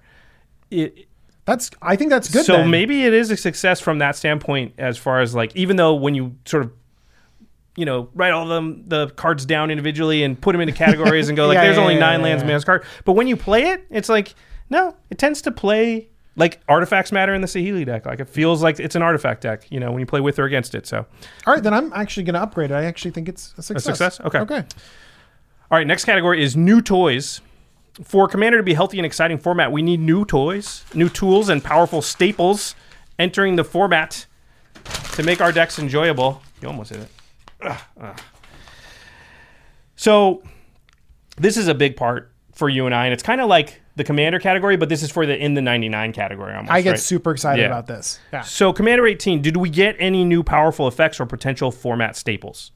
It, That's I think that's good. so then. maybe it is a success from that standpoint, as far as like even though when you sort of you know write all them the cards down individually and put them into categories and go like Yeah, there's yeah, only yeah, nine lands yeah. man's card, but when you play it, it's like no, it tends to play like artifacts matter in the Saheeli deck. Like it feels like it's an artifact deck, you know, when you play with or against it. So All right, then I'm actually going to upgrade it. I actually think it's a success. A success? Okay. Okay. All right, next category is new toys. For Commander to be healthy and exciting format, we need new toys, new tools, and powerful staples entering the format to make our decks enjoyable. You almost hit it. Ugh, ugh. So, this is a big part for you and I, and it's kind of like the Commander category, but this is for the in the 99 category almost. I get right? super excited Yeah. about this. Yeah. So, Commander 18, did we get any new powerful effects or potential format staples?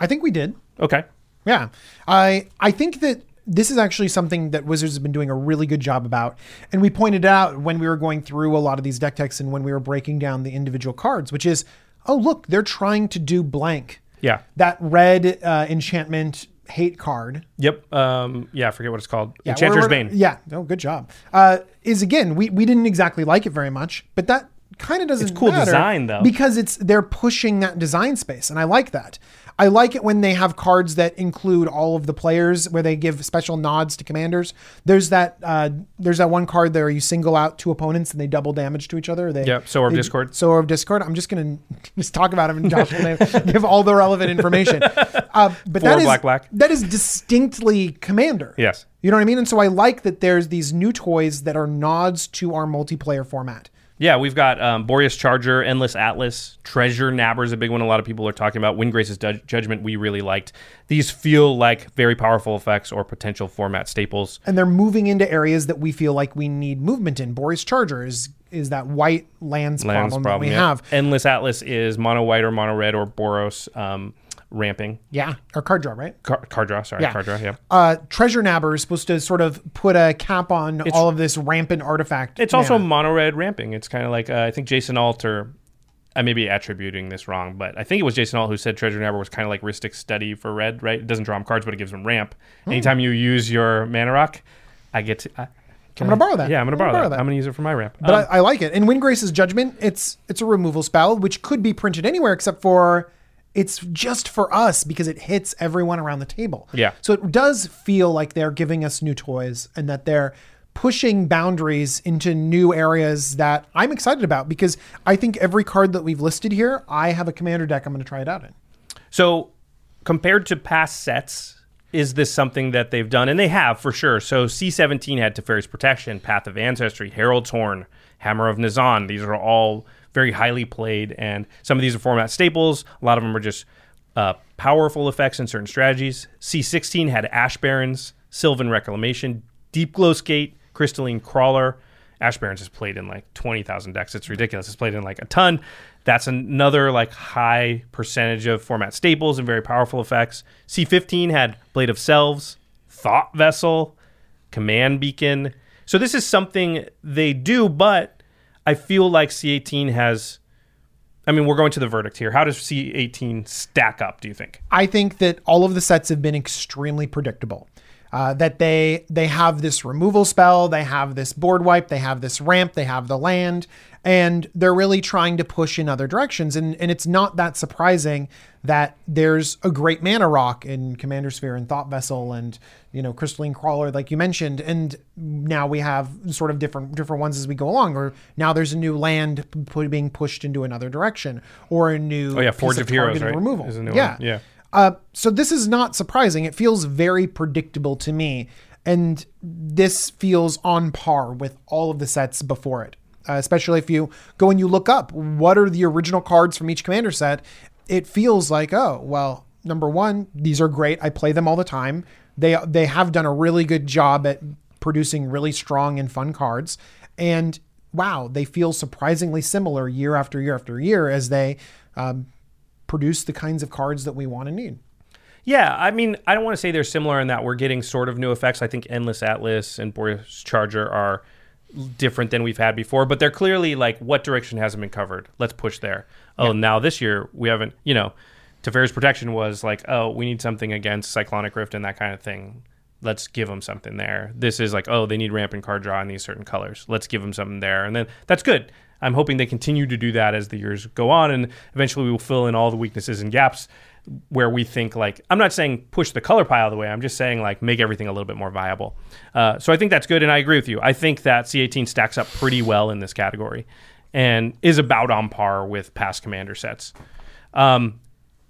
I think we did. Okay. Yeah. I I think that this is actually something that Wizards has been doing a really good job about. And we pointed out when we were going through a lot of these deck techs and when we were breaking down the individual cards, which is, oh, look, they're trying to do blank. Yeah. That red uh, enchantment hate card. Yep. Um, yeah, I forget what it's called. Yeah, Enchanter's Bane. Yeah. Oh, good job. Uh, is again, we, we didn't exactly like it very much, but that kind of doesn't It's cool matter design, though. because it's they're pushing that design space, and I like that. I like it when they have cards that include all of the players, where they give special nods to commanders. There's that uh, there's that one card there you single out two opponents and they double damage to each other. They, Yep, Sower of Discord. Sower of Discord. I'm just gonna just talk about them and Josh will name- give all the relevant information. Uh, but that Four is black, black. that is distinctly commander. Yes. You know what I mean? And so I like that there's these new toys that are nods to our multiplayer format. Yeah, we've got um, Boreas Charger, Endless Atlas, Treasure Nabber is a big one. A lot of people are talking about. Windgrace's Ju- Judgment, we really liked. These feel like very powerful effects or potential format staples. And they're moving into areas that we feel like we need movement in. Boreas Charger is is that white lands, Lands problem, problem. that we yeah. have. Endless Atlas is mono white or mono red or Boros um, ramping. Yeah. Or card draw, right? Car- card draw, sorry, Yeah. card draw, yeah. Uh, Treasure Nabber is supposed to sort of put a cap on all of this rampant artifact. It's also mono red ramping. It's kind of like uh, I think Jason Alter. I may be attributing this wrong, but I think it was Jason Alt who said Treasure Nabber was kind of like Rhystic Study for red, right? It doesn't draw him cards, but it gives him ramp. Hmm. Anytime you use your mana rock, I get to. I, I'm gonna borrow that. Yeah, I'm gonna I'm borrow, gonna borrow that. that. I'm gonna use it for my ramp. But Um, I, I like it. And Windgrace's Judgment, it's it's a removal spell, which could be printed anywhere except for it's just for us because it hits everyone around the table. Yeah. So it does feel like they're giving us new toys and that they're pushing boundaries into new areas that I'm excited about because I think every card that we've listed here, I have a commander deck I'm going to try it out in. So, compared to past sets, is this something that they've done? And they have for sure. So, C17 had Teferi's Protection, Path of Ancestry, Herald's Horn, Hammer of Nazahn. These are all very highly played, and some of these are format staples. A lot of them are just uh, powerful effects in certain strategies. C16 had Ash Barrens, Sylvan Reclamation, Deepglow Skate, Crystalline Crawler. Ash Barrens is played in like 20,000 decks. It's ridiculous. It's played in like a ton. That's another like high percentage of format staples and very powerful effects. C15 had Blade of Selves, Thought Vessel, Command Beacon. So this is something they do, but I feel like C18 has. I mean, we're going to the verdict here. How does C18 stack up, do you think? I think that all of the sets have been extremely predictable. Uh, that they they have this removal spell, they have this board wipe, they have this ramp, they have the land, and they're really trying to push in other directions. And and it's not that surprising that there's a great mana rock in Commander Sphere and Thought Vessel and you know Crystalline Crawler, like you mentioned, and now we have sort of different different ones as we go along. Or now there's a new land p- being pushed into another direction, or a new Oh, yeah, Forge of Heroes, right? removal. Is a new yeah, one. Yeah. Uh, so this is not surprising. It feels very predictable to me, and this feels on par with all of the sets before it. Uh, especially if you go and you look up what are the original cards from each commander set, it feels like oh well, number one, these are great. I play them all the time. They they have done a really good job at producing really strong and fun cards, and wow, they feel surprisingly similar year after year after year as they um, produce the kinds of cards that we want and need. Yeah, I mean, I don't want to say they're similar in that we're getting sort of new effects. I think Endless Atlas and Boreas Charger are different than we've had before, but they're clearly like, what direction hasn't been covered? Let's push there. Oh, now this year we haven't, you know, Teferi's Protection was like, oh, we need something against Cyclonic Rift and that kind of thing. Let's give them something there. This is like, oh, they need ramp and card draw in these certain colors. Let's give them something there. And then that's good. I'm hoping they continue to do that as the years go on, and eventually we will fill in all the weaknesses and gaps where we think like I'm not saying push the color pie the way. I'm just saying like make everything a little bit more viable. Uh, so I think that's good, and I agree with you. I think that C18 stacks up pretty well in this category, and is about on par with past commander sets. Um,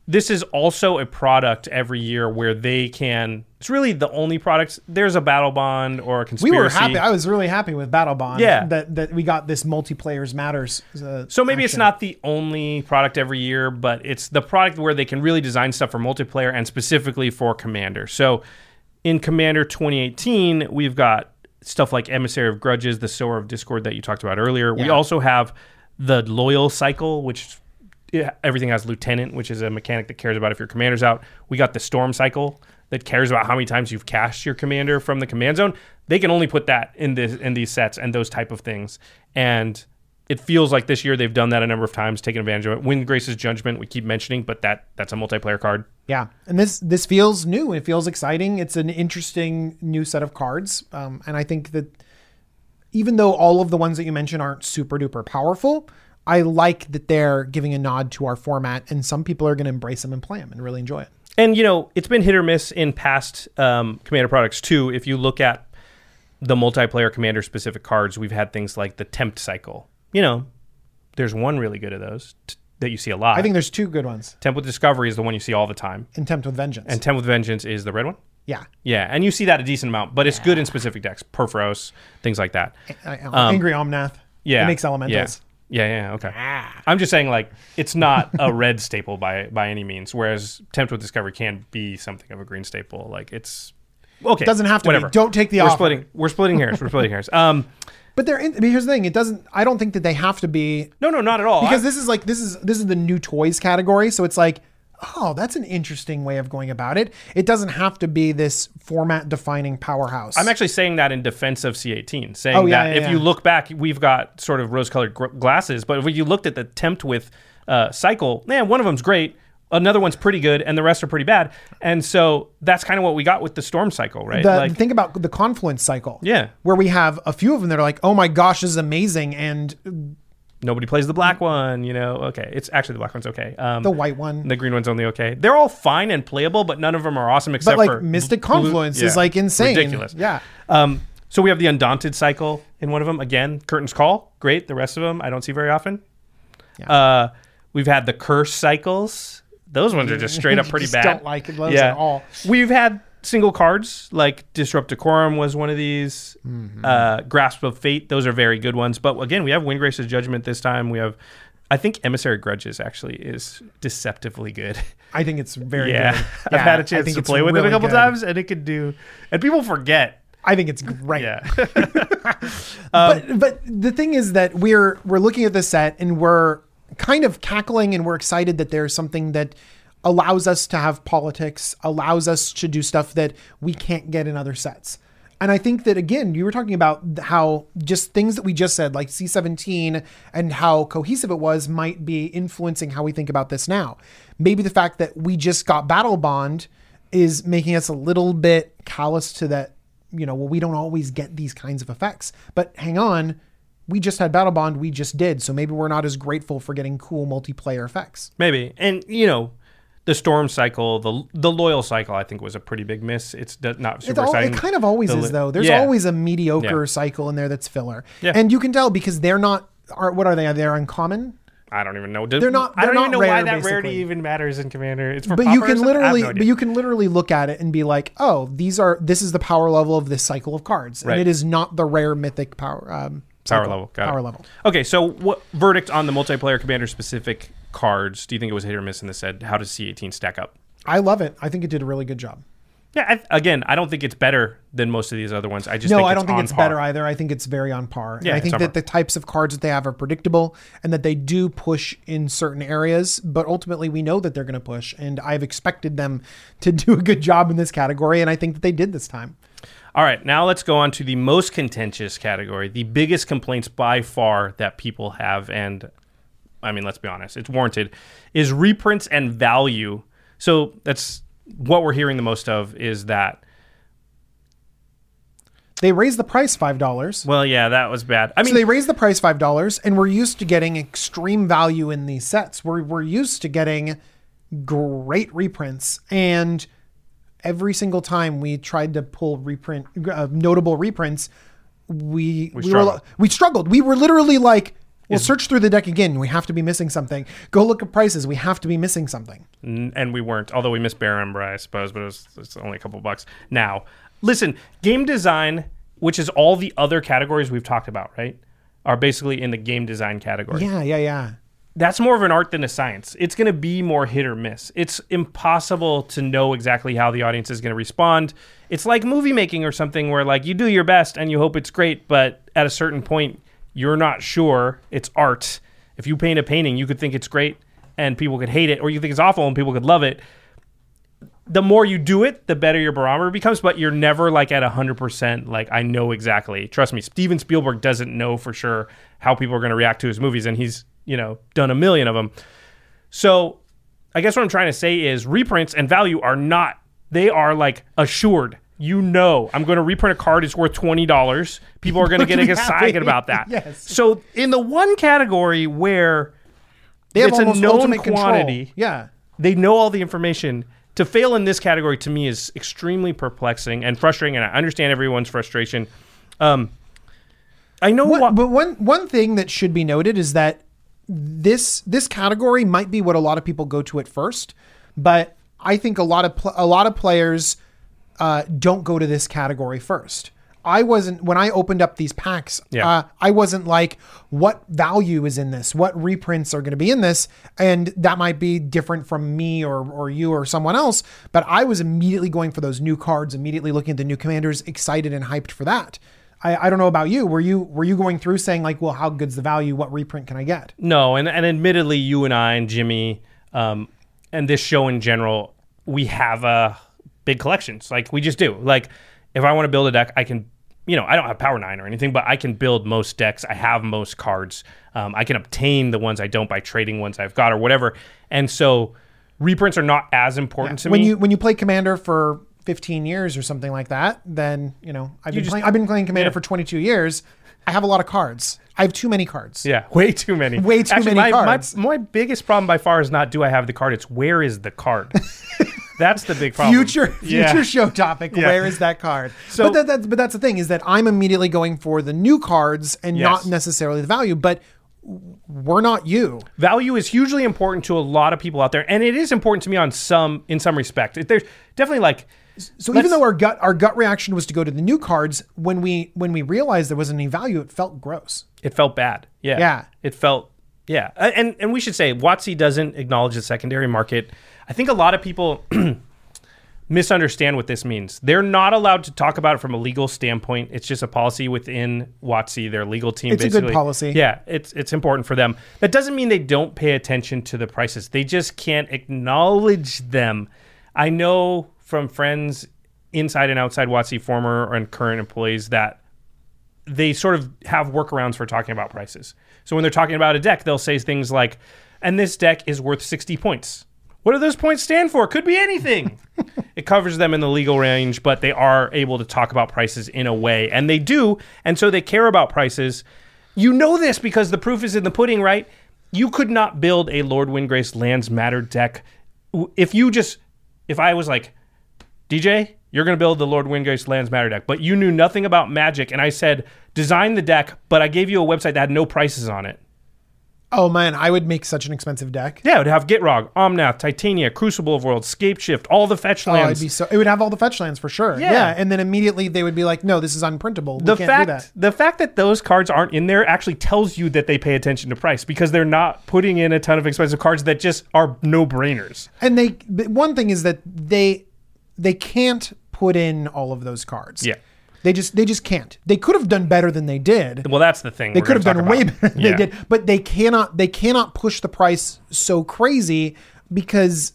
this is also a product every year where they can. It's really the only products. There's a battle bond or a conspiracy. We were happy. I was really happy with Battlebond. Yeah. that that we got this multiplayers matters. uh, So maybe it's not the only product every year, but it's the product where they can really design stuff for multiplayer and specifically for Commander. So in Commander 2018, we've got stuff like Emissary of Grudges, the Sower of Discord that you talked about earlier. We also have the Loyal Cycle, which everything has lieutenant, which is a mechanic that cares about if your commander's out. We got the storm cycle that cares about how many times you've cast your commander from the command zone. They can only put that in this in these sets and those type of things. And it feels like this year they've done that a number of times, taken advantage of it. Windgrace's Judgment we keep mentioning, but that that's a multiplayer card. Yeah, and this this feels new. It feels exciting. It's an interesting new set of cards, um, and I think that even though all of the ones that you mentioned aren't super duper powerful, I like that they're giving a nod to our format, and some people are going to embrace them and play them and really enjoy it. And you know, it's been hit or miss in past um, commander products too. If you look at the multiplayer commander specific cards, we've had things like the tempt cycle. You know, there's one really good of those t- that you see a lot. I think there's two good ones. tempt with discovery is the one you see all the time, And Tempt with Vengeance. and tempt with vengeance is the red one. yeah, Yeah, and you see that a decent amount, but it's good in specific decks, Purphoros, things like that. I- I- Angry Omnath. Um, Yeah, it makes elementals. Yeah, yeah, yeah okay. I'm just saying, like, it's not a red staple by by any means. Whereas Tempt with Discovery can be something of a green staple. Like, it's okay. It Doesn't have to be. Don't take the we're offer. splitting. We're splitting hairs. We're splitting hairs. Um, But they're in, but here's the thing. It doesn't. I don't think that they have to be no, no, not at all. because I- this is like this is this is the new toys category. So it's like, oh, that's an interesting way of going about it. It doesn't have to be this format defining powerhouse. I'm actually saying that in defense of C18, saying Oh, yeah, that yeah, if you look back, we've got sort of rose-colored gr- glasses, but if you looked at the tempt with uh, cycle, man, one of them's great, another one's pretty good, and the rest are pretty bad. And so that's kind of what we got with the storm cycle, right? the, like, think about the confluence cycle. Yeah. where we have a few of them that are like, oh my gosh, this is amazing, and nobody plays the black one, you know? Okay, it's actually the black one's okay. Um, the white one. the green one's only okay. They're all fine and playable, but none of them are awesome except but like for Mystic blue- Confluence is like insane. ridiculous. Yeah. Um, so we have the Undaunted cycle in one of them. Again, Curtain's Call, great. The rest of them I don't see very often. Uh, we've had the Curse cycles. Those ones are just straight up pretty Just bad. don't like those at all. We've had single cards like Disrupt Decorum was one of these. Mm-hmm. Uh, Grasp of Fate, those are very good ones. But again, we have Windgrace's Judgment this time. We have, I think Emissary Grudges actually is deceptively good. I think it's very yeah, good. I've had a chance to play with it a couple good. times, and it could do. And people forget. I think it's great. Yeah, but but the thing is that we're we're looking at the set and we're kind of cackling and we're excited that there's something that allows us to have politics, allows us to do stuff that we can't get in other sets. And I think that again, you were talking about how just things that we just said, like C17 and how cohesive it was, might be influencing how we think about this now. Maybe the fact that we just got Battlebond is making us a little bit callous to that you know, well, we don't always get these kinds of effects. But hang on, we just had Battlebond, we just did. So maybe we're not as grateful for getting cool multiplayer effects. maybe. And you know, the Storm cycle, the the Loyal cycle, I think was a pretty big miss. It's not It, super all, it kind of always The is though. There's Yeah. always a mediocre Yeah. cycle in there that's filler, Yeah. and you can tell because they're not. Are what are they? They're uncommon. I don't even know. They're not- I don't they're even know not why rare, that rarity even matters in Commander. It's for But you can something? I have literally, no but you can literally look at it and be like, oh, these are this is the power level of this cycle of cards, Right. and it is not the rare mythic power um, Power cycle. level. Got power it. level. Okay, so what verdict on the multiplayer commander specific cards? Do you think it was hit or miss in the set? How does C18 stack up? I love it. I think it did a really good job. Yeah, I, again, I don't think it's better than most of these other ones. I just No, I don't think it's par. better either. I think it's very on par. And Yeah, I think that the types of cards that they have are predictable and that they do push in certain areas, but ultimately we know that they're going to push. And I've expected them to do a good job in this category, and I think that they did this time. All right, now let's go on to the most contentious category, the biggest complaints by far that people have, and I mean, let's be honest, it's warranted, is reprints and value. So that's what we're hearing the most of is that. They raised the price $5. Well, yeah, that was bad. I mean, so they raised the price $5, and we're used to getting extreme value in these sets. We're, we're used to getting great reprints. And every single time we tried to pull reprint, uh, notable reprints, we, we, struggled. were, we struggled. We were literally like, well, search through the deck again. We have to be missing something. Go look at prices. We have to be missing something. And we weren't. Although we missed Bear Umbra, I suppose, but it was it's only a couple bucks. Now, listen, game design, which is all the other categories we've talked about, right, are basically in the game design category. Yeah, yeah, yeah. That's more of an art than a science. It's going to be more hit or miss. It's impossible to know exactly how the audience is going to respond. It's like movie making or something where like you do your best and you hope it's great, but at a certain point you're not sure. It's art. If you paint a painting, you could think it's great and people could hate it, or you think it's awful and people could love it. The more you do it, the better your barometer becomes, but you're never like at 100% like I know exactly. Trust me, Steven Spielberg doesn't know for sure how people are going to react to his movies and he's, you know, done a million of them. So, I guess what I'm trying to say is reprints and value are not they are like assured. You know, I'm going to reprint a card. It's worth twenty dollars. People are going to get excited about that. Yes. So in the one category where They have it's a known ultimate control. quantity, Yeah. they know all the information. To fail in this category to me is extremely perplexing and frustrating, and I understand everyone's frustration. Um, I know What, what, but one one thing that should be noted is that this this category might be what a lot of people go to at first, but I think a lot of pl- a lot of players uh, don't go to this category first. I wasn't when I opened up these packs. Yeah. Uh, I wasn't like, what value is in this? What reprints are going to be in this? And that might be different from me or or you or someone else. But I was immediately going for those new cards, immediately looking at the new commanders, excited and hyped for that. I, I don't know about you. Were you were you going through saying like, well, how good's the value? What reprint can I get? No, and, and admittedly, you and I and Jimmy, um, and this show in general, we have uh, big collections. Like we just do. Like if I want to build a deck, I can. You know, I don't have Power Nine or anything, but I can build most decks. I have most cards. Um, I can obtain the ones I don't by trading ones I've got or whatever. And so, reprints are not as important to when me. you when you play Commander for 15 years or something like that, then you know I've been just- playing I've been playing Commander yeah. for 22 years. I have a lot of cards. I have too many cards. yeah, way too many. Way too Actually, many my, cards. My, my biggest problem by far is not do I have the card. It's where is the card. That's the big problem. Future future Yeah. show topic. Yeah. Where is that card? So- but that, that's but that's the thing is that I'm immediately going for the new cards and Yes. not necessarily the value. But we're not you. value is hugely important to a lot of people out there and it is important to me on some in some respect there's definitely like So Let's- even though our gut our gut reaction was to go to the new cards, when we when we realized there wasn't any value, it felt gross. it felt bad. Yeah. Yeah. it felt yeah. And and we should say WotC doesn't acknowledge the secondary market. I think a lot of people misunderstand what this means. They're not allowed to talk about it from a legal standpoint. It's just a policy within WotC their legal team It's a good basically. policy. yeah it's it's important for them. That doesn't mean they don't pay attention to the prices. They just can't acknowledge them. I know from friends inside and outside WotC former and current employees that they sort of have workarounds for talking about prices. So when they're talking about a deck, they'll say things like, and this deck is worth 60 points. What do those points stand for? Could be anything. it covers them in the legal range, but they are able to talk about prices in a way. And they do. And so they care about prices. You know this because the proof is in the pudding, right? You could not build a Lord Windgrace Lands Matter deck if you just, if I was like, DJ, you're going to build the Lord Windgrace Lands Matter deck, but you knew nothing about magic. And I said, design the deck, but I gave you a website that had no prices on it. Oh man, I would make such an expensive deck. Yeah, it would have Gitrog, Omnath, Titania, Crucible of Worlds, Scapeshift, all the fetch Oh, it'd lands. be so. It would have all the fetch lands for sure. Yeah. Yeah. and then immediately they would be like, "No, this is unprintable. We the fact do that." the fact that those cards aren't in there actually tells you that they pay attention to price because they're not putting in a ton of expensive cards that just are no brainers. And they, one thing is that they, they can't put in all of those cards. Yeah. they just they just can't. They could have done better than they did. Well, that's the thing. They could have done way better than Yeah. they did, but they cannot they cannot push the price so crazy because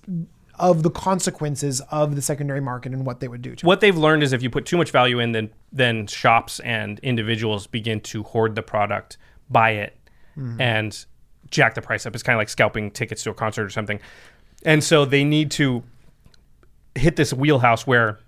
of the consequences of the secondary market and what they would do to it. what they've learned is if you put too much value in, then then shops and individuals begin to hoard the product, buy it, Mm-hmm. and jack the price up. It's kind of like scalping tickets to a concert or something. And so they need to hit this wheelhouse where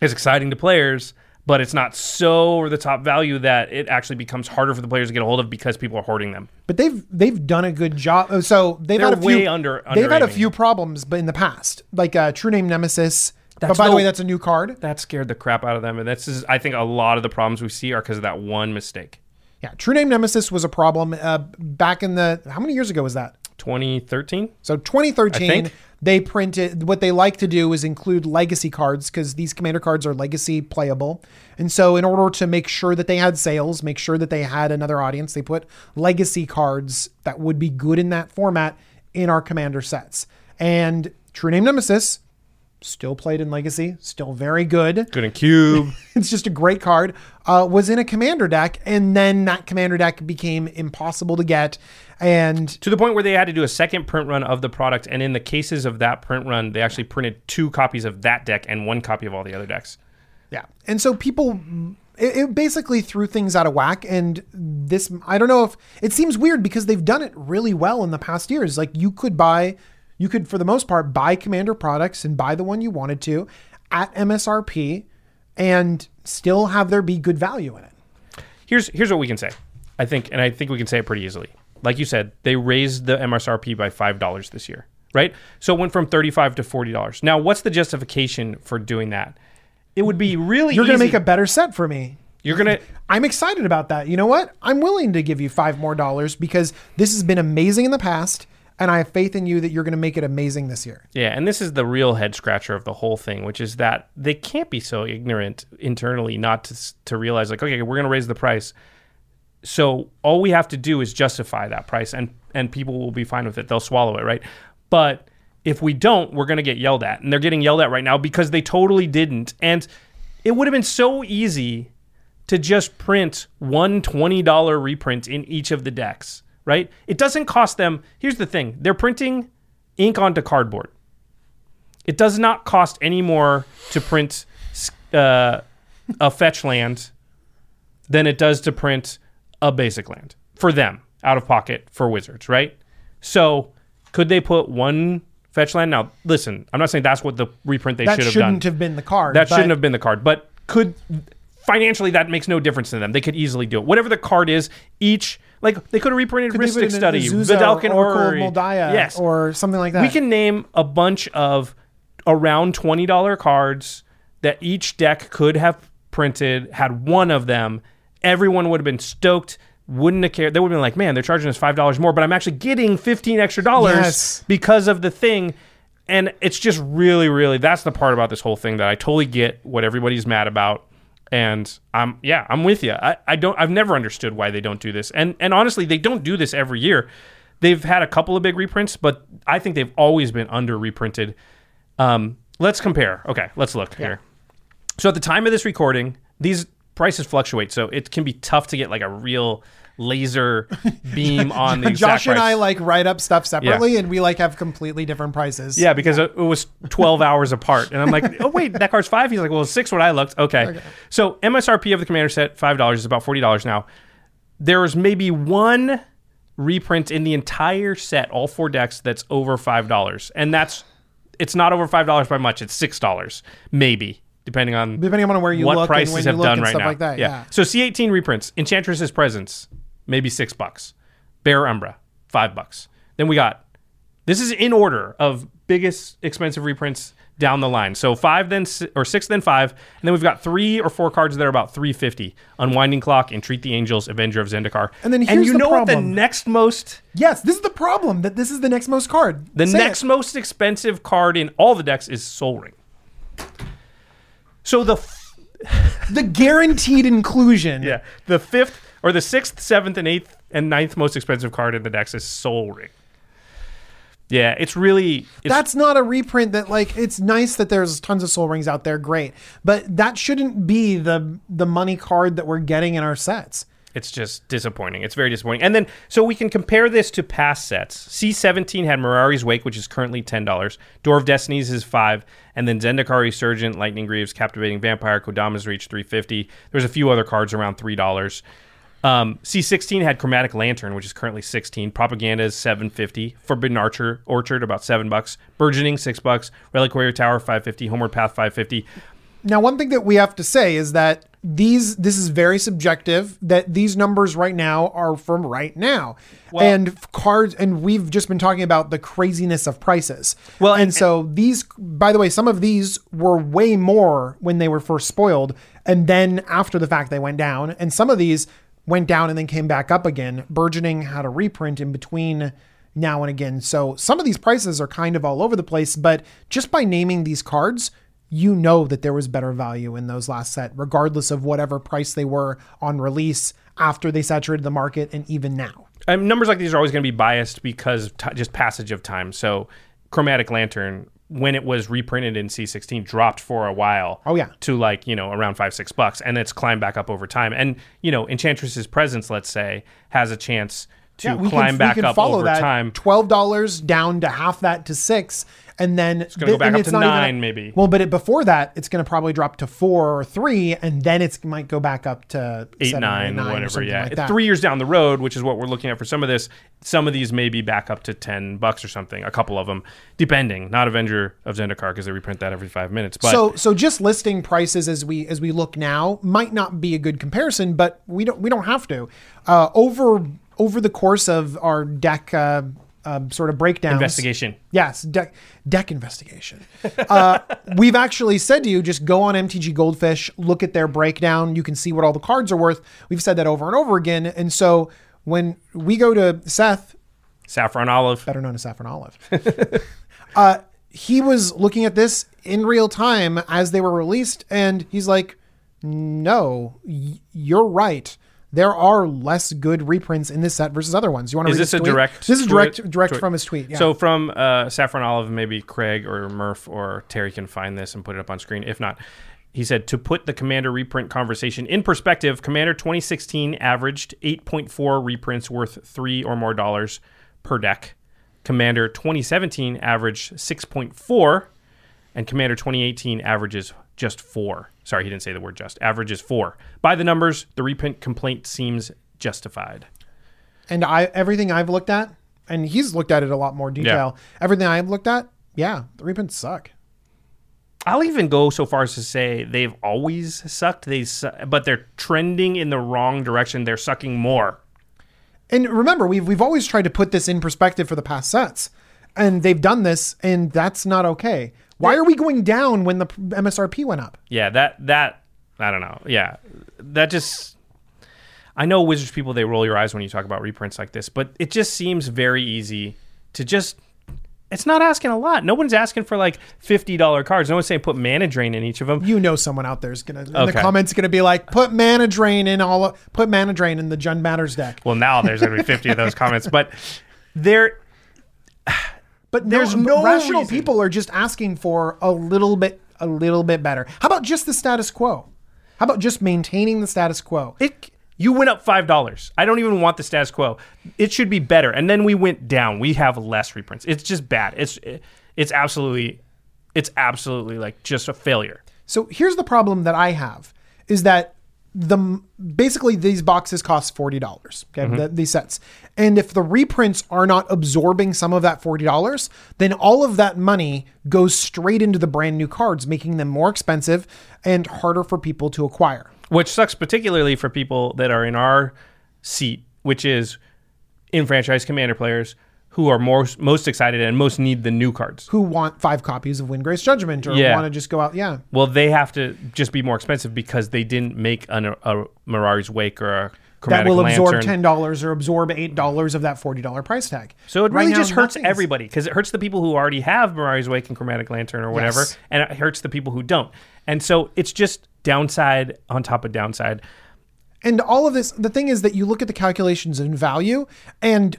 it's exciting to players, but it's not so over the top value that it actually becomes harder for the players to get a hold of because people are hoarding them. But they've they've done a good job. uh, So they've They're had a few way under- they've had a few problems, but in the past, like uh, True Name Nemesis. That's but by the way, that's a new card. That scared the crap out of them, and that's is, I think a lot of the problems we see are because of that one mistake. Yeah, True Name Nemesis was a problem uh, back in the how many years ago was that? 2013. So 2013, think. They printed what they like to do is include legacy cards because these commander cards are legacy playable. And so in order to make sure that they had sales, make sure that they had another audience, they put legacy cards that would be good in that format in our commander sets. And True Name Nemesis still played in Legacy, still very good. Good in cube. it's just a great card. Uh, was in a commander deck, and then that commander deck became impossible to get. And to the point where they had to do a second print run of the product. And in the cases of that print run, they actually printed two copies of that deck and one copy of all the other decks. yeah, and so people. It, it basically threw things out of whack, and this I don't know if it seems weird because they've done it really well in the past years. Like you could buy, you could for the most part buy Commander products and buy the one you wanted to at MSRP, and still have there be good value in it. Here's here's what we can say. I think, and I think we can say it pretty easily. Like you said, they raised the MSRP by five dollars this year, right? So it went from thirty-five to forty dollars. Now, what's the justification for doing that? It would be really You're going to make a better set for me. You're gonna I'm excited about that. You know what? I'm willing to give you five more dollars because this has been amazing in the past, and I have faith in you that you're going to make it amazing this year. Yeah, and this is the real head scratcher of the whole thing, which is that they can't be so ignorant internally not to to realize like, okay, we're going to raise the price. So all we have to do is justify that price, and and people will be fine with it. They'll swallow it, right? But if we don't, we're going to get yelled at, and they're getting yelled at right now because they totally didn't. And it would have been so easy to just print one $20 reprint in each of the decks, right? It doesn't cost them. Here's the thing they're printing ink onto cardboard. It does not cost any more to print uh, a fetch land than it does to print a basic land for them out of pocket for wizards, right? So could they put one fetch land? Now, listen, I'm not saying that's what the reprint they That should have done. That shouldn't have been the card. That but shouldn't have been the card, but could financially that makes no difference to them. They could easily do it. Whatever the card is, each like they could have reprinted Could Rhystic Study, Vedalken Orrery. Moldiah yes, or something like that. we can name a bunch of around twenty dollar cards that each deck could have printed. Had one of them, everyone would have been stoked. Wouldn't have cared. They would have been like, "Man, they're charging us five dollars more, but I'm actually getting fifteen extra dollars Yes. because of the thing." And it's just really, really that's the part about this whole thing that I totally get what everybody's mad about. And I'm yeah, I'm with you. I, I don't I've never understood why they don't do this. And and honestly, they don't do this every year. They've had a couple of big reprints, but I think they've always been under reprinted. Um, let's compare. Okay, let's look here. So at the time of this recording, these prices fluctuate, so it can be tough to get like a real laser beam on the exact Josh and price. I like write up stuff separately, and we like have completely different prices. Yeah, because it it was 12 hours apart. And I'm like, oh, wait, that card's five? He's like, well, it's six when I looked. Okay. So MSRP of the Commander set, $5 is about $40 now. There's maybe one reprint in the entire set, all four decks, that's over $5. And that's, it's not over $5 by much. It's $6, maybe, depending on depending on where you what look prices and when you have look done and right stuff now. like that. Yeah. So C18 reprints, Enchantress's Presence, maybe six bucks. Bear Umbra, five bucks. Then we got this is in order of biggest expensive reprints down the line. So five then or six then five, and then we've got three or four cards that are about three fifty. Unwinding Clock, Entreat the Angels, Avenger of Zendikar. And then and you the know what the next most Yes, this is the problem that this is the next most card. the Say next it. most expensive card in all the decks is Sol Ring. So the f- the guaranteed inclusion. Yeah, the fifth or the sixth, seventh, and eighth and ninth most expensive card in the decks is Sol Ring. Yeah, it's really it's, That's not a reprint that like it's nice that there's tons of sol rings out there, great. But that shouldn't be the the money card that we're getting in our sets. It's just disappointing. It's very disappointing. And then so we can compare this to past sets. C17 had Mirari's Wake, which is currently ten dollars. Door of Destinies is five, and then Zendikar Resurgent, Lightning Greaves, Captivating Vampire, Kodama's Reach three fifty. There's a few other cards around three dollars. Um, C16 had Chromatic Lantern, which is currently 16. Propaganda is 750. Forbidden Archer Orchard about seven bucks. Burgeoning six bucks. Reliquary Tower 550. Homeward Path 550. Now, one thing that we have to say is that these this is very subjective. That these numbers right now are from right now, and cards. And we've just been talking about the craziness of prices. Well, and, and- so these, by the way, some of these were way more when they were first spoiled, and then after the fact they went down. And some of these went down and then came back up again. Burgeoning had a reprint in between now and again. So some of these prices are kind of all over the place, but just by naming these cards, you know that there was better value in those last set, regardless of whatever price they were on release after they saturated the market and even now. Um, numbers like these are always going to be biased because t- just passage of time. So, Chromatic Lantern when it was reprinted in C16 dropped for a while. Oh, yeah. To like, you know, around 5 6 bucks and it's climbed back up over time. And, you know, Enchantress's presence, let's say, has a chance to we climb can, back up over that time. Twelve dollars down to half that to six, and then it's gonna go back up to nine, maybe. Well, but it, before that, it's going to probably drop to four or three, and then it might go back up to eight, seven, nine, or whatever. something Yeah, like three years down the road, which is what we're looking at for some of this. Some of these may be back up to ten bucks or something. A couple of them, depending. Not Avenger of Zendikar because they reprint that every five minutes. But so so just listing prices as we as we look now might not be a good comparison, but we don't we don't have to. Uh, over over the course of our deck uh, uh, sort of breakdowns, investigation. Yes, deck deck investigation. Uh, we've actually said to you, just go on MTG Goldfish, look at their breakdown. You can see what all the cards are worth. We've said that over and over again, and so when we go to Seth, Saffron Olive. better known as Saffron Olive. uh, he was looking at this in real time as they were released, and he's like, "No, y- you're right. There are less good reprints in this set versus other ones. You want to Is read this his a tweet? direct? This is tweet- direct, direct tweet? from his tweet. Yeah. So from uh, Saffron Olive, maybe Craig or Murph or Terry can find this and put it up on screen. If not, he said to put the Commander reprint conversation in perspective, Commander 2016 averaged 8.4 reprints worth three or more dollars per deck. Commander 2017 averaged 6.4, and Commander 2018 averages just four. Sorry, he didn't say the word just. Average is four. By the numbers, the reprint complaint seems justified. and I everything I've looked at, and he's looked at it a lot more detail. Everything I've looked at, yeah, the reprints suck. I'll even go so far as to say they've always sucked. They, su- but they're trending in the wrong direction. They're sucking more. And remember, we've we've always tried to put this in perspective for the past sets, and they've done this, and that's not okay. Why are we going down when the MSRP went up? Yeah, that that I don't know. Yeah, that just. I know Wizards people they roll your eyes when you talk about reprints like this, but it just seems very easy to just. It's not asking a lot. No one's asking for like fifty dollar cards. No one's saying put mana drain in each of them. You know, someone out there is gonna in the comments gonna be like, "Put mana drain in all, put mana drain in the Jund Matters deck." Well, now there's gonna be fifty of those comments, but there. But There's no no rational reason. people are just asking for a little bit, a little bit better. How about just the status quo? How about just maintaining the status quo? It you went up five dollars. I don't even want the status quo. It should be better. And then we went down. We have less reprints. It's just bad. It's it's absolutely it's absolutely like just a failure. So here's the problem that I have is that the basically these boxes cost forty dollars. Okay, mm-hmm. the, these sets, and if the reprints are not absorbing some of that forty dollars, then all of that money goes straight into the brand new cards, making them more expensive and harder for people to acquire. Which sucks particularly for people that are in our seat, which is enfranchised commander players who are more most excited and most need the new cards. Who want five copies of Windgrace Judgment or Yeah. want to just go out? Yeah, Well, they have to just be more expensive because they didn't make an, a Mirari's Wake or a Chromatic Lantern. that will absorb Lantern. ten dollars or absorb eight dollars of that forty dollar price tag. So it really now, just hurts nothing's- everybody because it hurts the people who already have Mirari's Wake and Chromatic Lantern or whatever, Yes. and it hurts the people who don't. And so it's just downside on top of downside. And all of this, the thing is that you look at the calculations in value, and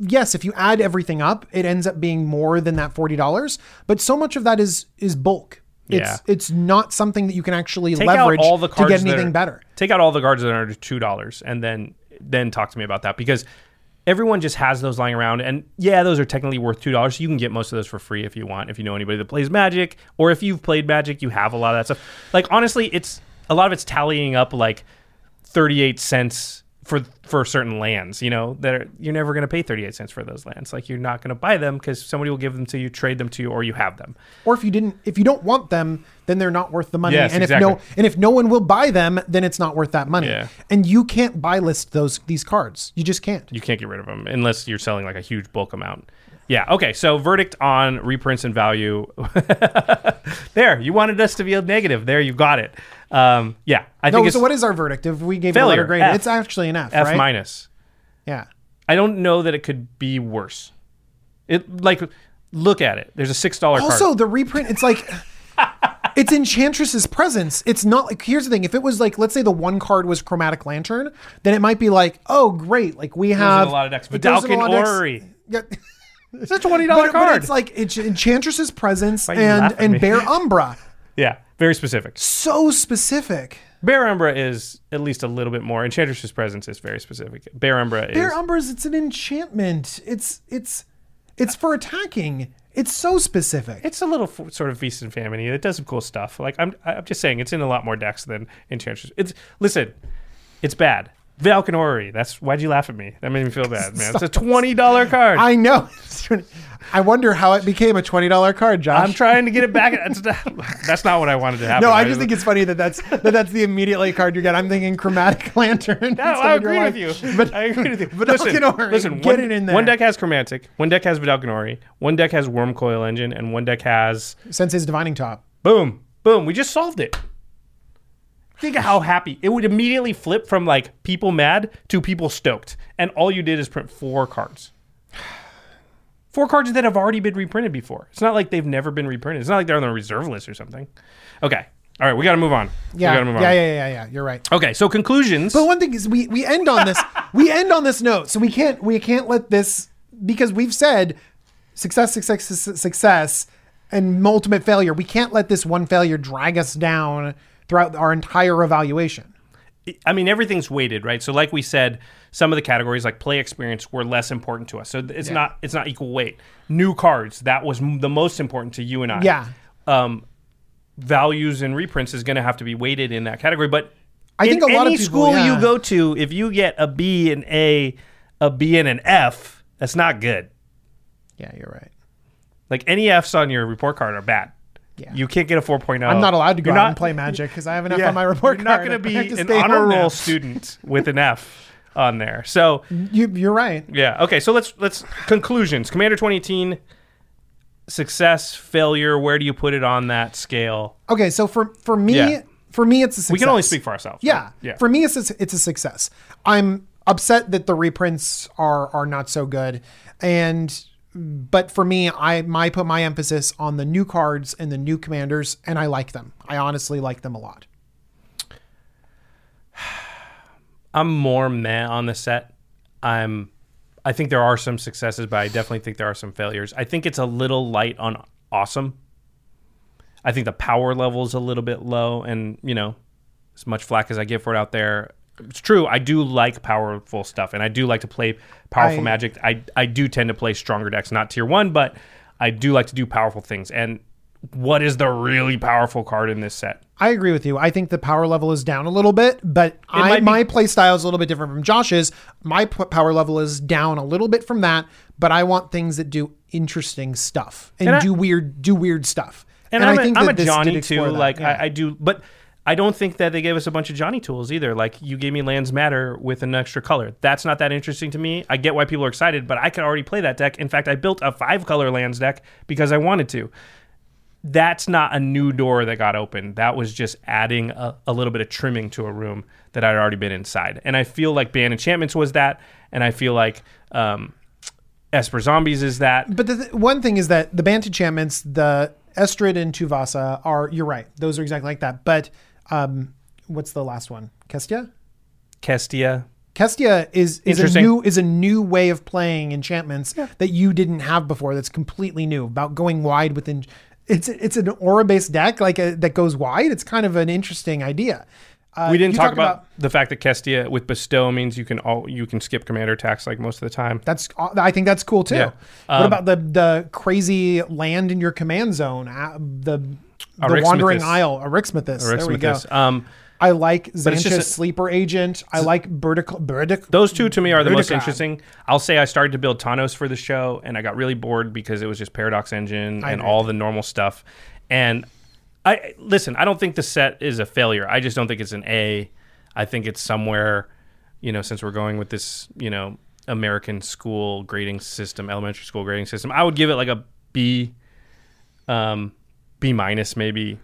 yes, if you add everything up, it ends up being more than that forty dollars. But so much of that is is bulk. It's Yeah. it's not something that you can actually Take leverage all the cards to get anything are- better. Take out all the cards that are under two dollars, and then then talk to me about that because everyone just has those lying around. And yeah, those are technically worth two dollars. So you can get most of those for free if you want. If you know anybody that plays Magic, or if you've played Magic, you have a lot of that stuff. Like honestly, it's a lot of it's tallying up like thirty eight cents for for certain lands. You know that are, you're never going to pay thirty eight cents for those lands. Like you're not going to buy them because somebody will give them to you, trade them to you, or you have them. Or if you didn't, if you don't want them, then they're not worth the money. Yes, and if no, and if no one will buy them, then it's not worth that money. Yeah. And you can't buy list those these cards. You just can't. you can't get rid of them unless you're selling like a huge bulk amount. Yeah. Okay. So verdict on reprints and value. there, you wanted us to be negative. There, you got it. Um, yeah, I No. think So what is our verdict? If we gave it a Failure, letter grade, F. it's actually an F. F right? minus. Yeah. I don't know that it could be worse. It like look at it. There's a six dollar Also, card. the reprint, it's like it's Enchantress's presence. It's not like here's the thing. If it was like, let's say the one card was Chromatic Lantern, then it might be like, oh great, like we have a lot of decks. it goes in a Vedalken lot of decks. Orrery. Yeah. It's a twenty dollar card. but it's like it's Enchantress's presence Why are you and and? Bear Umbra. yeah, very specific. So specific. Bear Umbra is at least a little bit more. Enchantress's presence is very specific. Bear Umbra is. Bear Umbra is it's an enchantment. It's it's it's for attacking. It's so specific. it's a little f- sort of feast and famine. It does some cool stuff. Like I'm, I'm just saying, it's in a lot more decks than Enchantress. It's listen, it's bad. Valkanori. That's why'd you laugh at me? That made me feel bad, man. It's a twenty dollar card. I know. I wonder how it became a twenty dollar card, Josh. I'm trying to get it back. That's not, that's not what I wanted to happen. no, I just think it's funny that that's that that's the immediately card you get. I'm thinking chromatic lantern. No, I agree with you. But I agree with you. But listen, listen. get one, it in there. One deck has chromatic. One deck has Vedalken Orrery. One deck has Wurmcoil Engine, and one deck has Sensei's divining top. boom, boom. We just solved it. Think of how happy it would immediately flip from like people mad to people stoked, and all you did is print four cards. Four cards that have already been reprinted before. It's not like they've never been reprinted. It's not like they're on the reserve list or something. Okay. All right, we got to move on. Yeah, we got to move on. yeah, yeah, yeah, yeah. You're right. Okay, so conclusions. But one thing is, we we end on this. we end on this note, so we can't we can't let this because we've said success, success, success, and ultimate failure. We can't let this one failure drag us down throughout our entire evaluation. I mean, everything's weighted, right? So, like we said, some of the categories, like play experience, were less important to us. So it's not it's not equal weight. New cards that was m- the most important to you and I. Yeah. Um, values and reprints is going to have to be weighted in that category. But I think in a lot of people- school yeah. you go to, if you get a B, an A, a B, and an F, that's not good. Yeah, you're right. Like any Fs on your report card are bad. Yeah. You can't get a 4.0. I'm not allowed to go You're out not- and play Magic because I have enough Yeah, on my report You're not going to be an honor roll student with an F on there. So You, you're right. yeah. Okay. So let's let's conclusions. Commander 2018 success, failure. Where do you put it on that scale? Okay, so for for me, Yeah. for me, it's a success. We can only speak for ourselves. Yeah, right? Yeah. For me, it's a, it's a success. I'm upset that the reprints are are not so good, and but for me, I my put my emphasis on the new cards and the new commanders, and I like them. I honestly like them a lot. I'm more meh on the set. I'm. I think there are some successes, but I definitely think there are some failures. I think it's a little light on awesome. I think the power level is a little bit low, and you know, as much flack as I give for it out there, it's true. I do like powerful stuff, and I do like to play powerful I- magic. I I do tend to play stronger decks, not tier one, but I do like to do powerful things. And what is the really powerful card in this set? I agree with you. I think the power level is down a little bit, but I, be- my play style is a little bit different from Josh's. My p- power level is down a little bit from that, but I want things that do interesting stuff and, And I- do weird do weird stuff. And, I'm, I a, I'm a Johnny too. that, Like yeah. I, I do, but I don't think that they gave us a bunch of Johnny tools either. Like you gave me Lands Matter with an extra color. That's not that interesting to me. I get why people are excited, but I could already play that deck. In fact, I built a five color Lands deck because I wanted to. That's not a new door that got opened. That was just adding a, a little bit of trimming to a room that I'd already been inside. And I feel like Bant Enchantments was that, and I feel like um, Esper Zombies is that. But the th- one thing is that the Bant enchantments, the Estrid and Tuvasa are, you're right. Those are exactly like that. But um, what's the last one? Kestia? Kestia. Kestia is is a new is a new way of playing enchantments that you didn't have before. That's completely new about going wide within. It's it's an aura based deck like a, that goes wide. It's kind of an interesting idea. Uh, we didn't you talk about, the fact that Kestia with bestow means you can all you can skip commander attacks like most of the time. That's I think that's cool too. Yeah. what Um, about the the crazy land in your command zone? Uh, the the wandering isle, Arixmethus. There we go. Um, I like just sleeper agent. I like vertical Burdic. those two to me are the most interesting. I'll say I started to build Tawnos for the show, and I got really bored because it was just Paradox Engine and agree all the normal stuff. And I listen. I don't think the set is a failure. I just don't think it's an A. I think it's somewhere. You know, since we're going with this, you know, American school grading system, elementary school grading system, I would give it like a B, um, B minus maybe.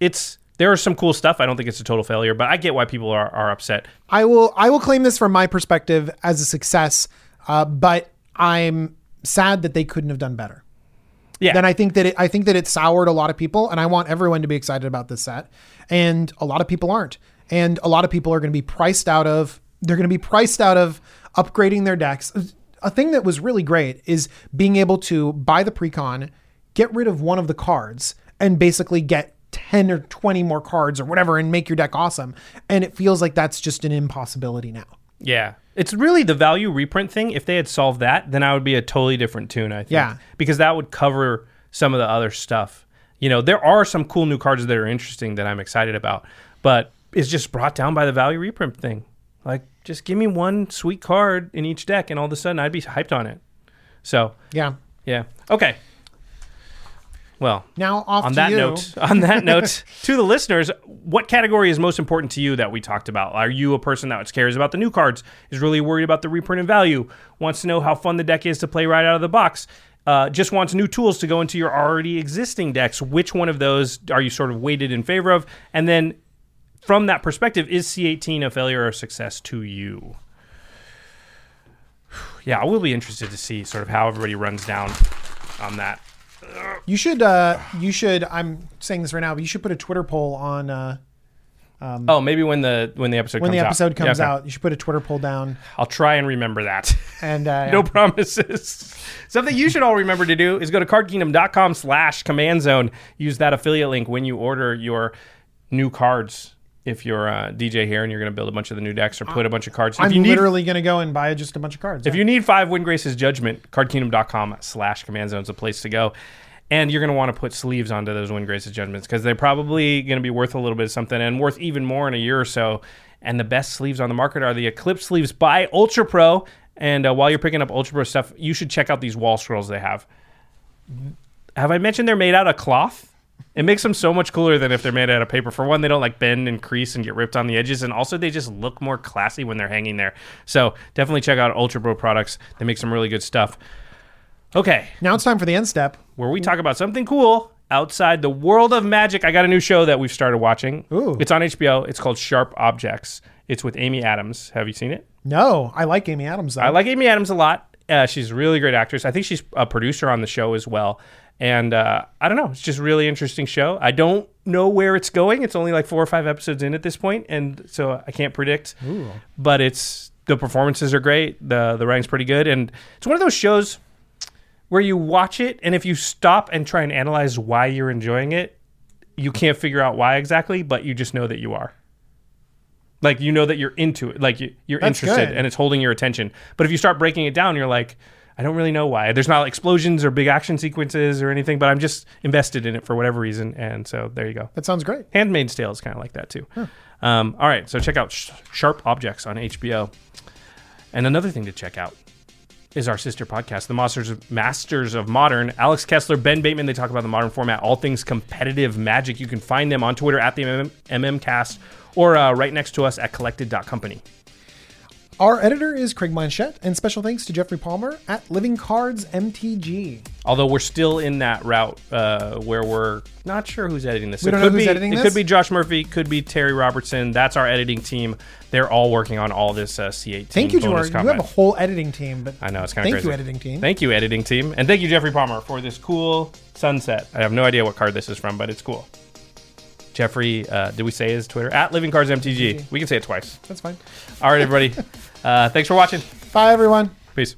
It's there are some cool stuff. I don't think it's a total failure, but I get why people are, are upset. I will I will claim this from my perspective as a success, uh, but I'm sad that they couldn't have done better. Yeah. Then I think that it, I think that it soured a lot of people, and I want everyone to be excited about this set, and a lot of people aren't, and a lot of people are going to be priced out of. They're going to be priced out of upgrading their decks. a thing that was really great is being able to buy the precon, get rid of one of the cards, and basically get 10 or 20 more cards or whatever and make your deck awesome. And it feels like that's just an impossibility now. Yeah. It's really the value reprint thing. If they had solved that, then I would be a totally different tune, I think. Yeah. Because that would cover some of the other stuff. You know, there are some cool new cards that are interesting that I'm excited about, but it's just brought down by the value reprint thing. Like, just give me one sweet card in each deck, and all of a sudden I'd be hyped on it. So, Yeah. yeah. Okay. Well, Now off on that you. note, on that note, to the listeners, what category is most important to you that we talked about? Are you a person that cares about the new cards, is really worried about the reprint and value, wants to know how fun the deck is to play right out of the box, uh, just wants new tools to go into your already existing decks? Which one of those are you sort of weighted in favor of? And then, from that perspective, is C18 a failure or a success to you? Yeah, I will be interested to see sort of how everybody runs down on that. You should uh you should I'm saying this right now, but you should put a Twitter poll on uh um, Oh, maybe when the when the episode when comes the out. episode Yeah, comes okay. out. You should put a Twitter poll down I'll try and remember that. and uh no promises. Something you should all remember to do is go to cardkingdom.com slash command zone. Use that affiliate link when you order your new cards. If you're a DJ here and you're going to build a bunch of the new decks or put a bunch of cards. If I'm need literally gonna go and buy just a bunch of cards. if you need five Windgrace's Judgment, cardkingdom.com slash command zone is a place to go. And you're going to want to put sleeves onto those Windgrace's Judgments because they're probably going to be worth a little bit of something and worth even more in a year or so. And the best sleeves on the market are the Eclipse sleeves by Ultra Pro. And uh, while you're picking up Ultra Pro stuff, you should check out these wall scrolls they have. Have I mentioned they're made out of cloth? It makes them so much cooler than if they're made out of paper. For one, they don't like bend and crease and get ripped on the edges, and also they just look more classy when they're hanging there. So definitely check out Ultra Pro products. They make some really good stuff. Okay, now it's time for the end step. where we talk about something cool outside the world of magic. I got a new show that we've started watching. Ooh. It's on HBO. It's called Sharp Objects. It's with Amy Adams. Have you seen it? No, I like Amy Adams though. I like Amy Adams a lot. Uh, she's a really great actress. I think she's a producer on the show as well. And uh, I don't know. It's just a really interesting show. I don't know where it's going. It's only like four or five episodes in at this point, and so I can't predict. Ooh. But it's the performances are great. the The writing's pretty good, and it's one of those shows where you watch it, and if you stop and try and analyze why you're enjoying it, you can't figure out why exactly, but you just know that you are. Like you know that you're into it, like you, you're That's interested, good. and it's holding your attention. But if you start breaking it down, you're like, I don't really know why. There's not explosions or big action sequences or anything, but I'm just invested in it for whatever reason, and so there you go. that sounds great. Handmaid's Tale is kind of like that too. Um, all right, so check out Sh- Sharp Objects on HBO. And another thing to check out is our sister podcast, The Masters of, Masters of Modern. Alex Kessler, Ben Bateman, they talk about the modern format, all things competitive magic. You can find them on Twitter at the MM, MMCast or uh, right next to us at collected.company. Our editor is Craig Blanchett, and special thanks to Jeffrey Palmer at Living Cards MTG. Although we're still in that route uh, where we're not sure who's editing this. We It don't know could who's be, editing It this? could be Josh Murphy, could be Terry Robertson. That's our editing team. They're all working on all this uh, C18. Thank you bonus you have a whole editing team, but I know it's kind of thank crazy. you editing team. Thank you, editing team, and thank you, Jeffrey Palmer, for this cool sunset. I have no idea what card this is from, but it's cool. Jeffrey, uh, did we say his Twitter at Living Cards MTG? We can say it twice. That's fine. All right, everybody. uh, thanks for watching. Bye everyone. Peace.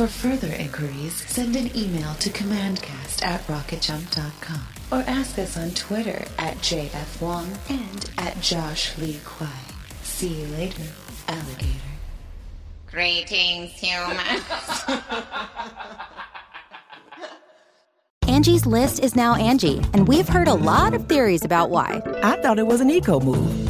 For further inquiries, send an email to commandcast at rocketjump.com or ask us on Twitter at JF Wong and at Josh Lee Kwai. See you later, alligator. Greetings, humans. Angie's list is now Angie, and we've heard a lot of theories about why. I thought it was an eco move.